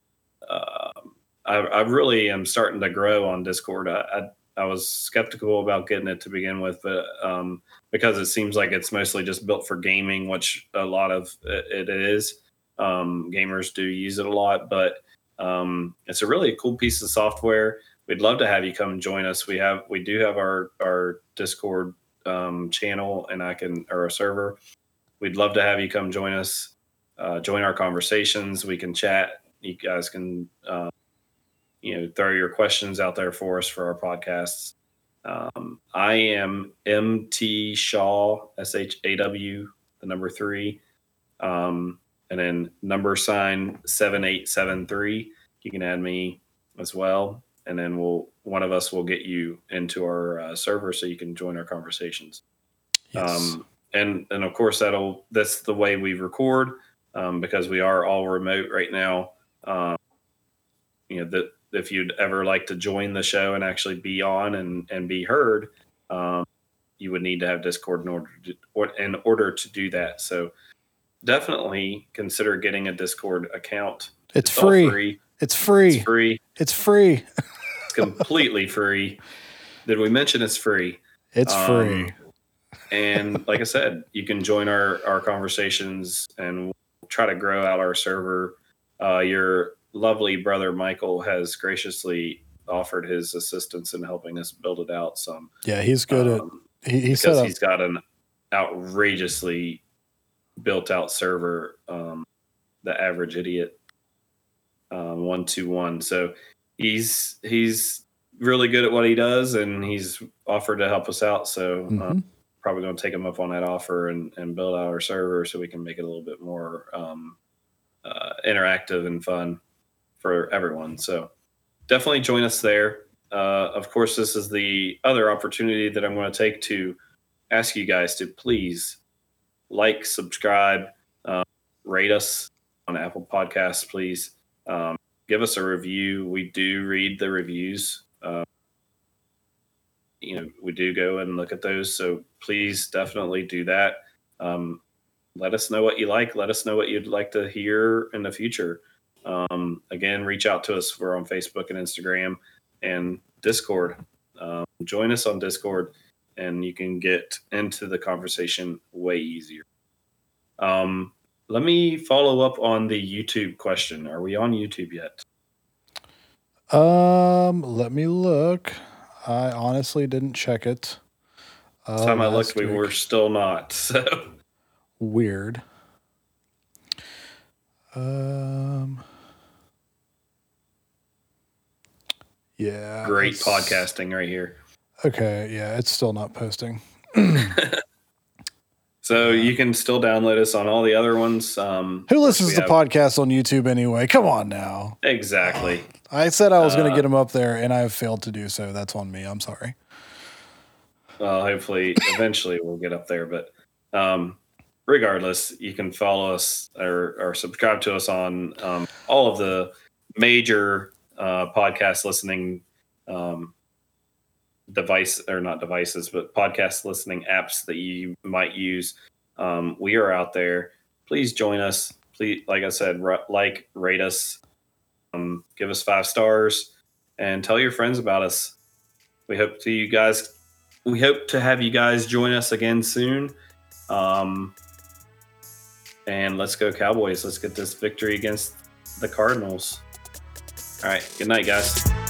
S1: um I, I really am starting to grow on discord I, I was skeptical about getting it to begin with but um because it seems like it's mostly just built for gaming which a lot of it, is um, gamers do use it a lot, but um, it's a really cool piece of software. We'd love to have you come join us. We have we do have our our Discord um, channel, and I can or a server. We'd love to have you come join us, uh, join our conversations. We can chat. You guys can uh, you know throw your questions out there for us for our podcasts. Um, I am MT Shaw S H A W the number three. Um, and then number sign 7873 you can add me as well and then we'll one of us will get you into our uh, server so you can join our conversations
S2: yes.
S1: um, and and of course that'll that's the way we record um, because we are all remote right now um, you know that if you'd ever like to join the show and actually be on and and be heard um, you would need to have discord in order to or in order to do that so definitely consider getting a discord account
S2: it's,
S1: all
S2: free.
S1: free
S2: It's free.
S1: it's free
S2: It's free.
S1: it's completely <laughs> free did we mention it's free
S2: It's
S1: Um,
S2: free.
S1: and like I said, you can join our our conversations and we'll try to grow out our server. Uh, your lovely brother Michael has graciously offered his assistance in helping us build it out some.
S2: Yeah, he's good
S1: um,
S2: at. He, he
S1: because he's got an outrageously built out server. Um, the average idiot, um, one two one. So he's he's really good at what he does, and he's offered to help us out. So uh,
S2: Mhm.
S1: probably going to take him up on that offer and, and build out our server so we can make it a little bit more um, uh, interactive and fun for everyone. So definitely join us there. Uh, of course, this is the other opportunity that I'm going to take to ask you guys to please like, subscribe, um, rate us on Apple Podcasts, please. Um, give us a review. We do read the reviews. Uh, you know, we do go and look at those. So please definitely do that. Um, let us know what you like. Let us know what you'd like to hear in the future. Um, again, reach out to us. We're on Facebook and Instagram and Discord. Um, join us on Discord, and you can get into the conversation way easier. Um, let me follow up on the YouTube question. Are we on YouTube yet?
S2: Um, let me look. I honestly didn't check it. Uh,
S1: time I looked, we were still not. <laughs> So
S2: weird. Um. Yeah.
S1: great
S2: it's-
S1: podcasting right here.
S2: Okay. Yeah, it's still not posting. <clears throat>
S1: So
S2: Yeah.
S1: you can still download us on all the other ones. Um,
S2: Who listens to
S1: have-
S2: podcasts on YouTube anyway? Come on now.
S1: Exactly.
S2: I said I was going
S1: Uh,
S2: to get them up there, and I have failed to do so. That's on me. I'm sorry.
S1: Well, hopefully, eventually we'll get up there. But um, regardless, you can follow us or, or subscribe to us on um, all of the major uh, podcast listening um, device or not devices, but podcast listening apps that you might use. Um, we are out there. Please join us. Please, like I said, ri- like, rate us, um, give us five stars, and tell your friends about us. We hope to you guys we hope to have you guys join us again soon. Um, and let's go Cowboys. Let's get this victory against the Cardinals. All right. Good night, guys.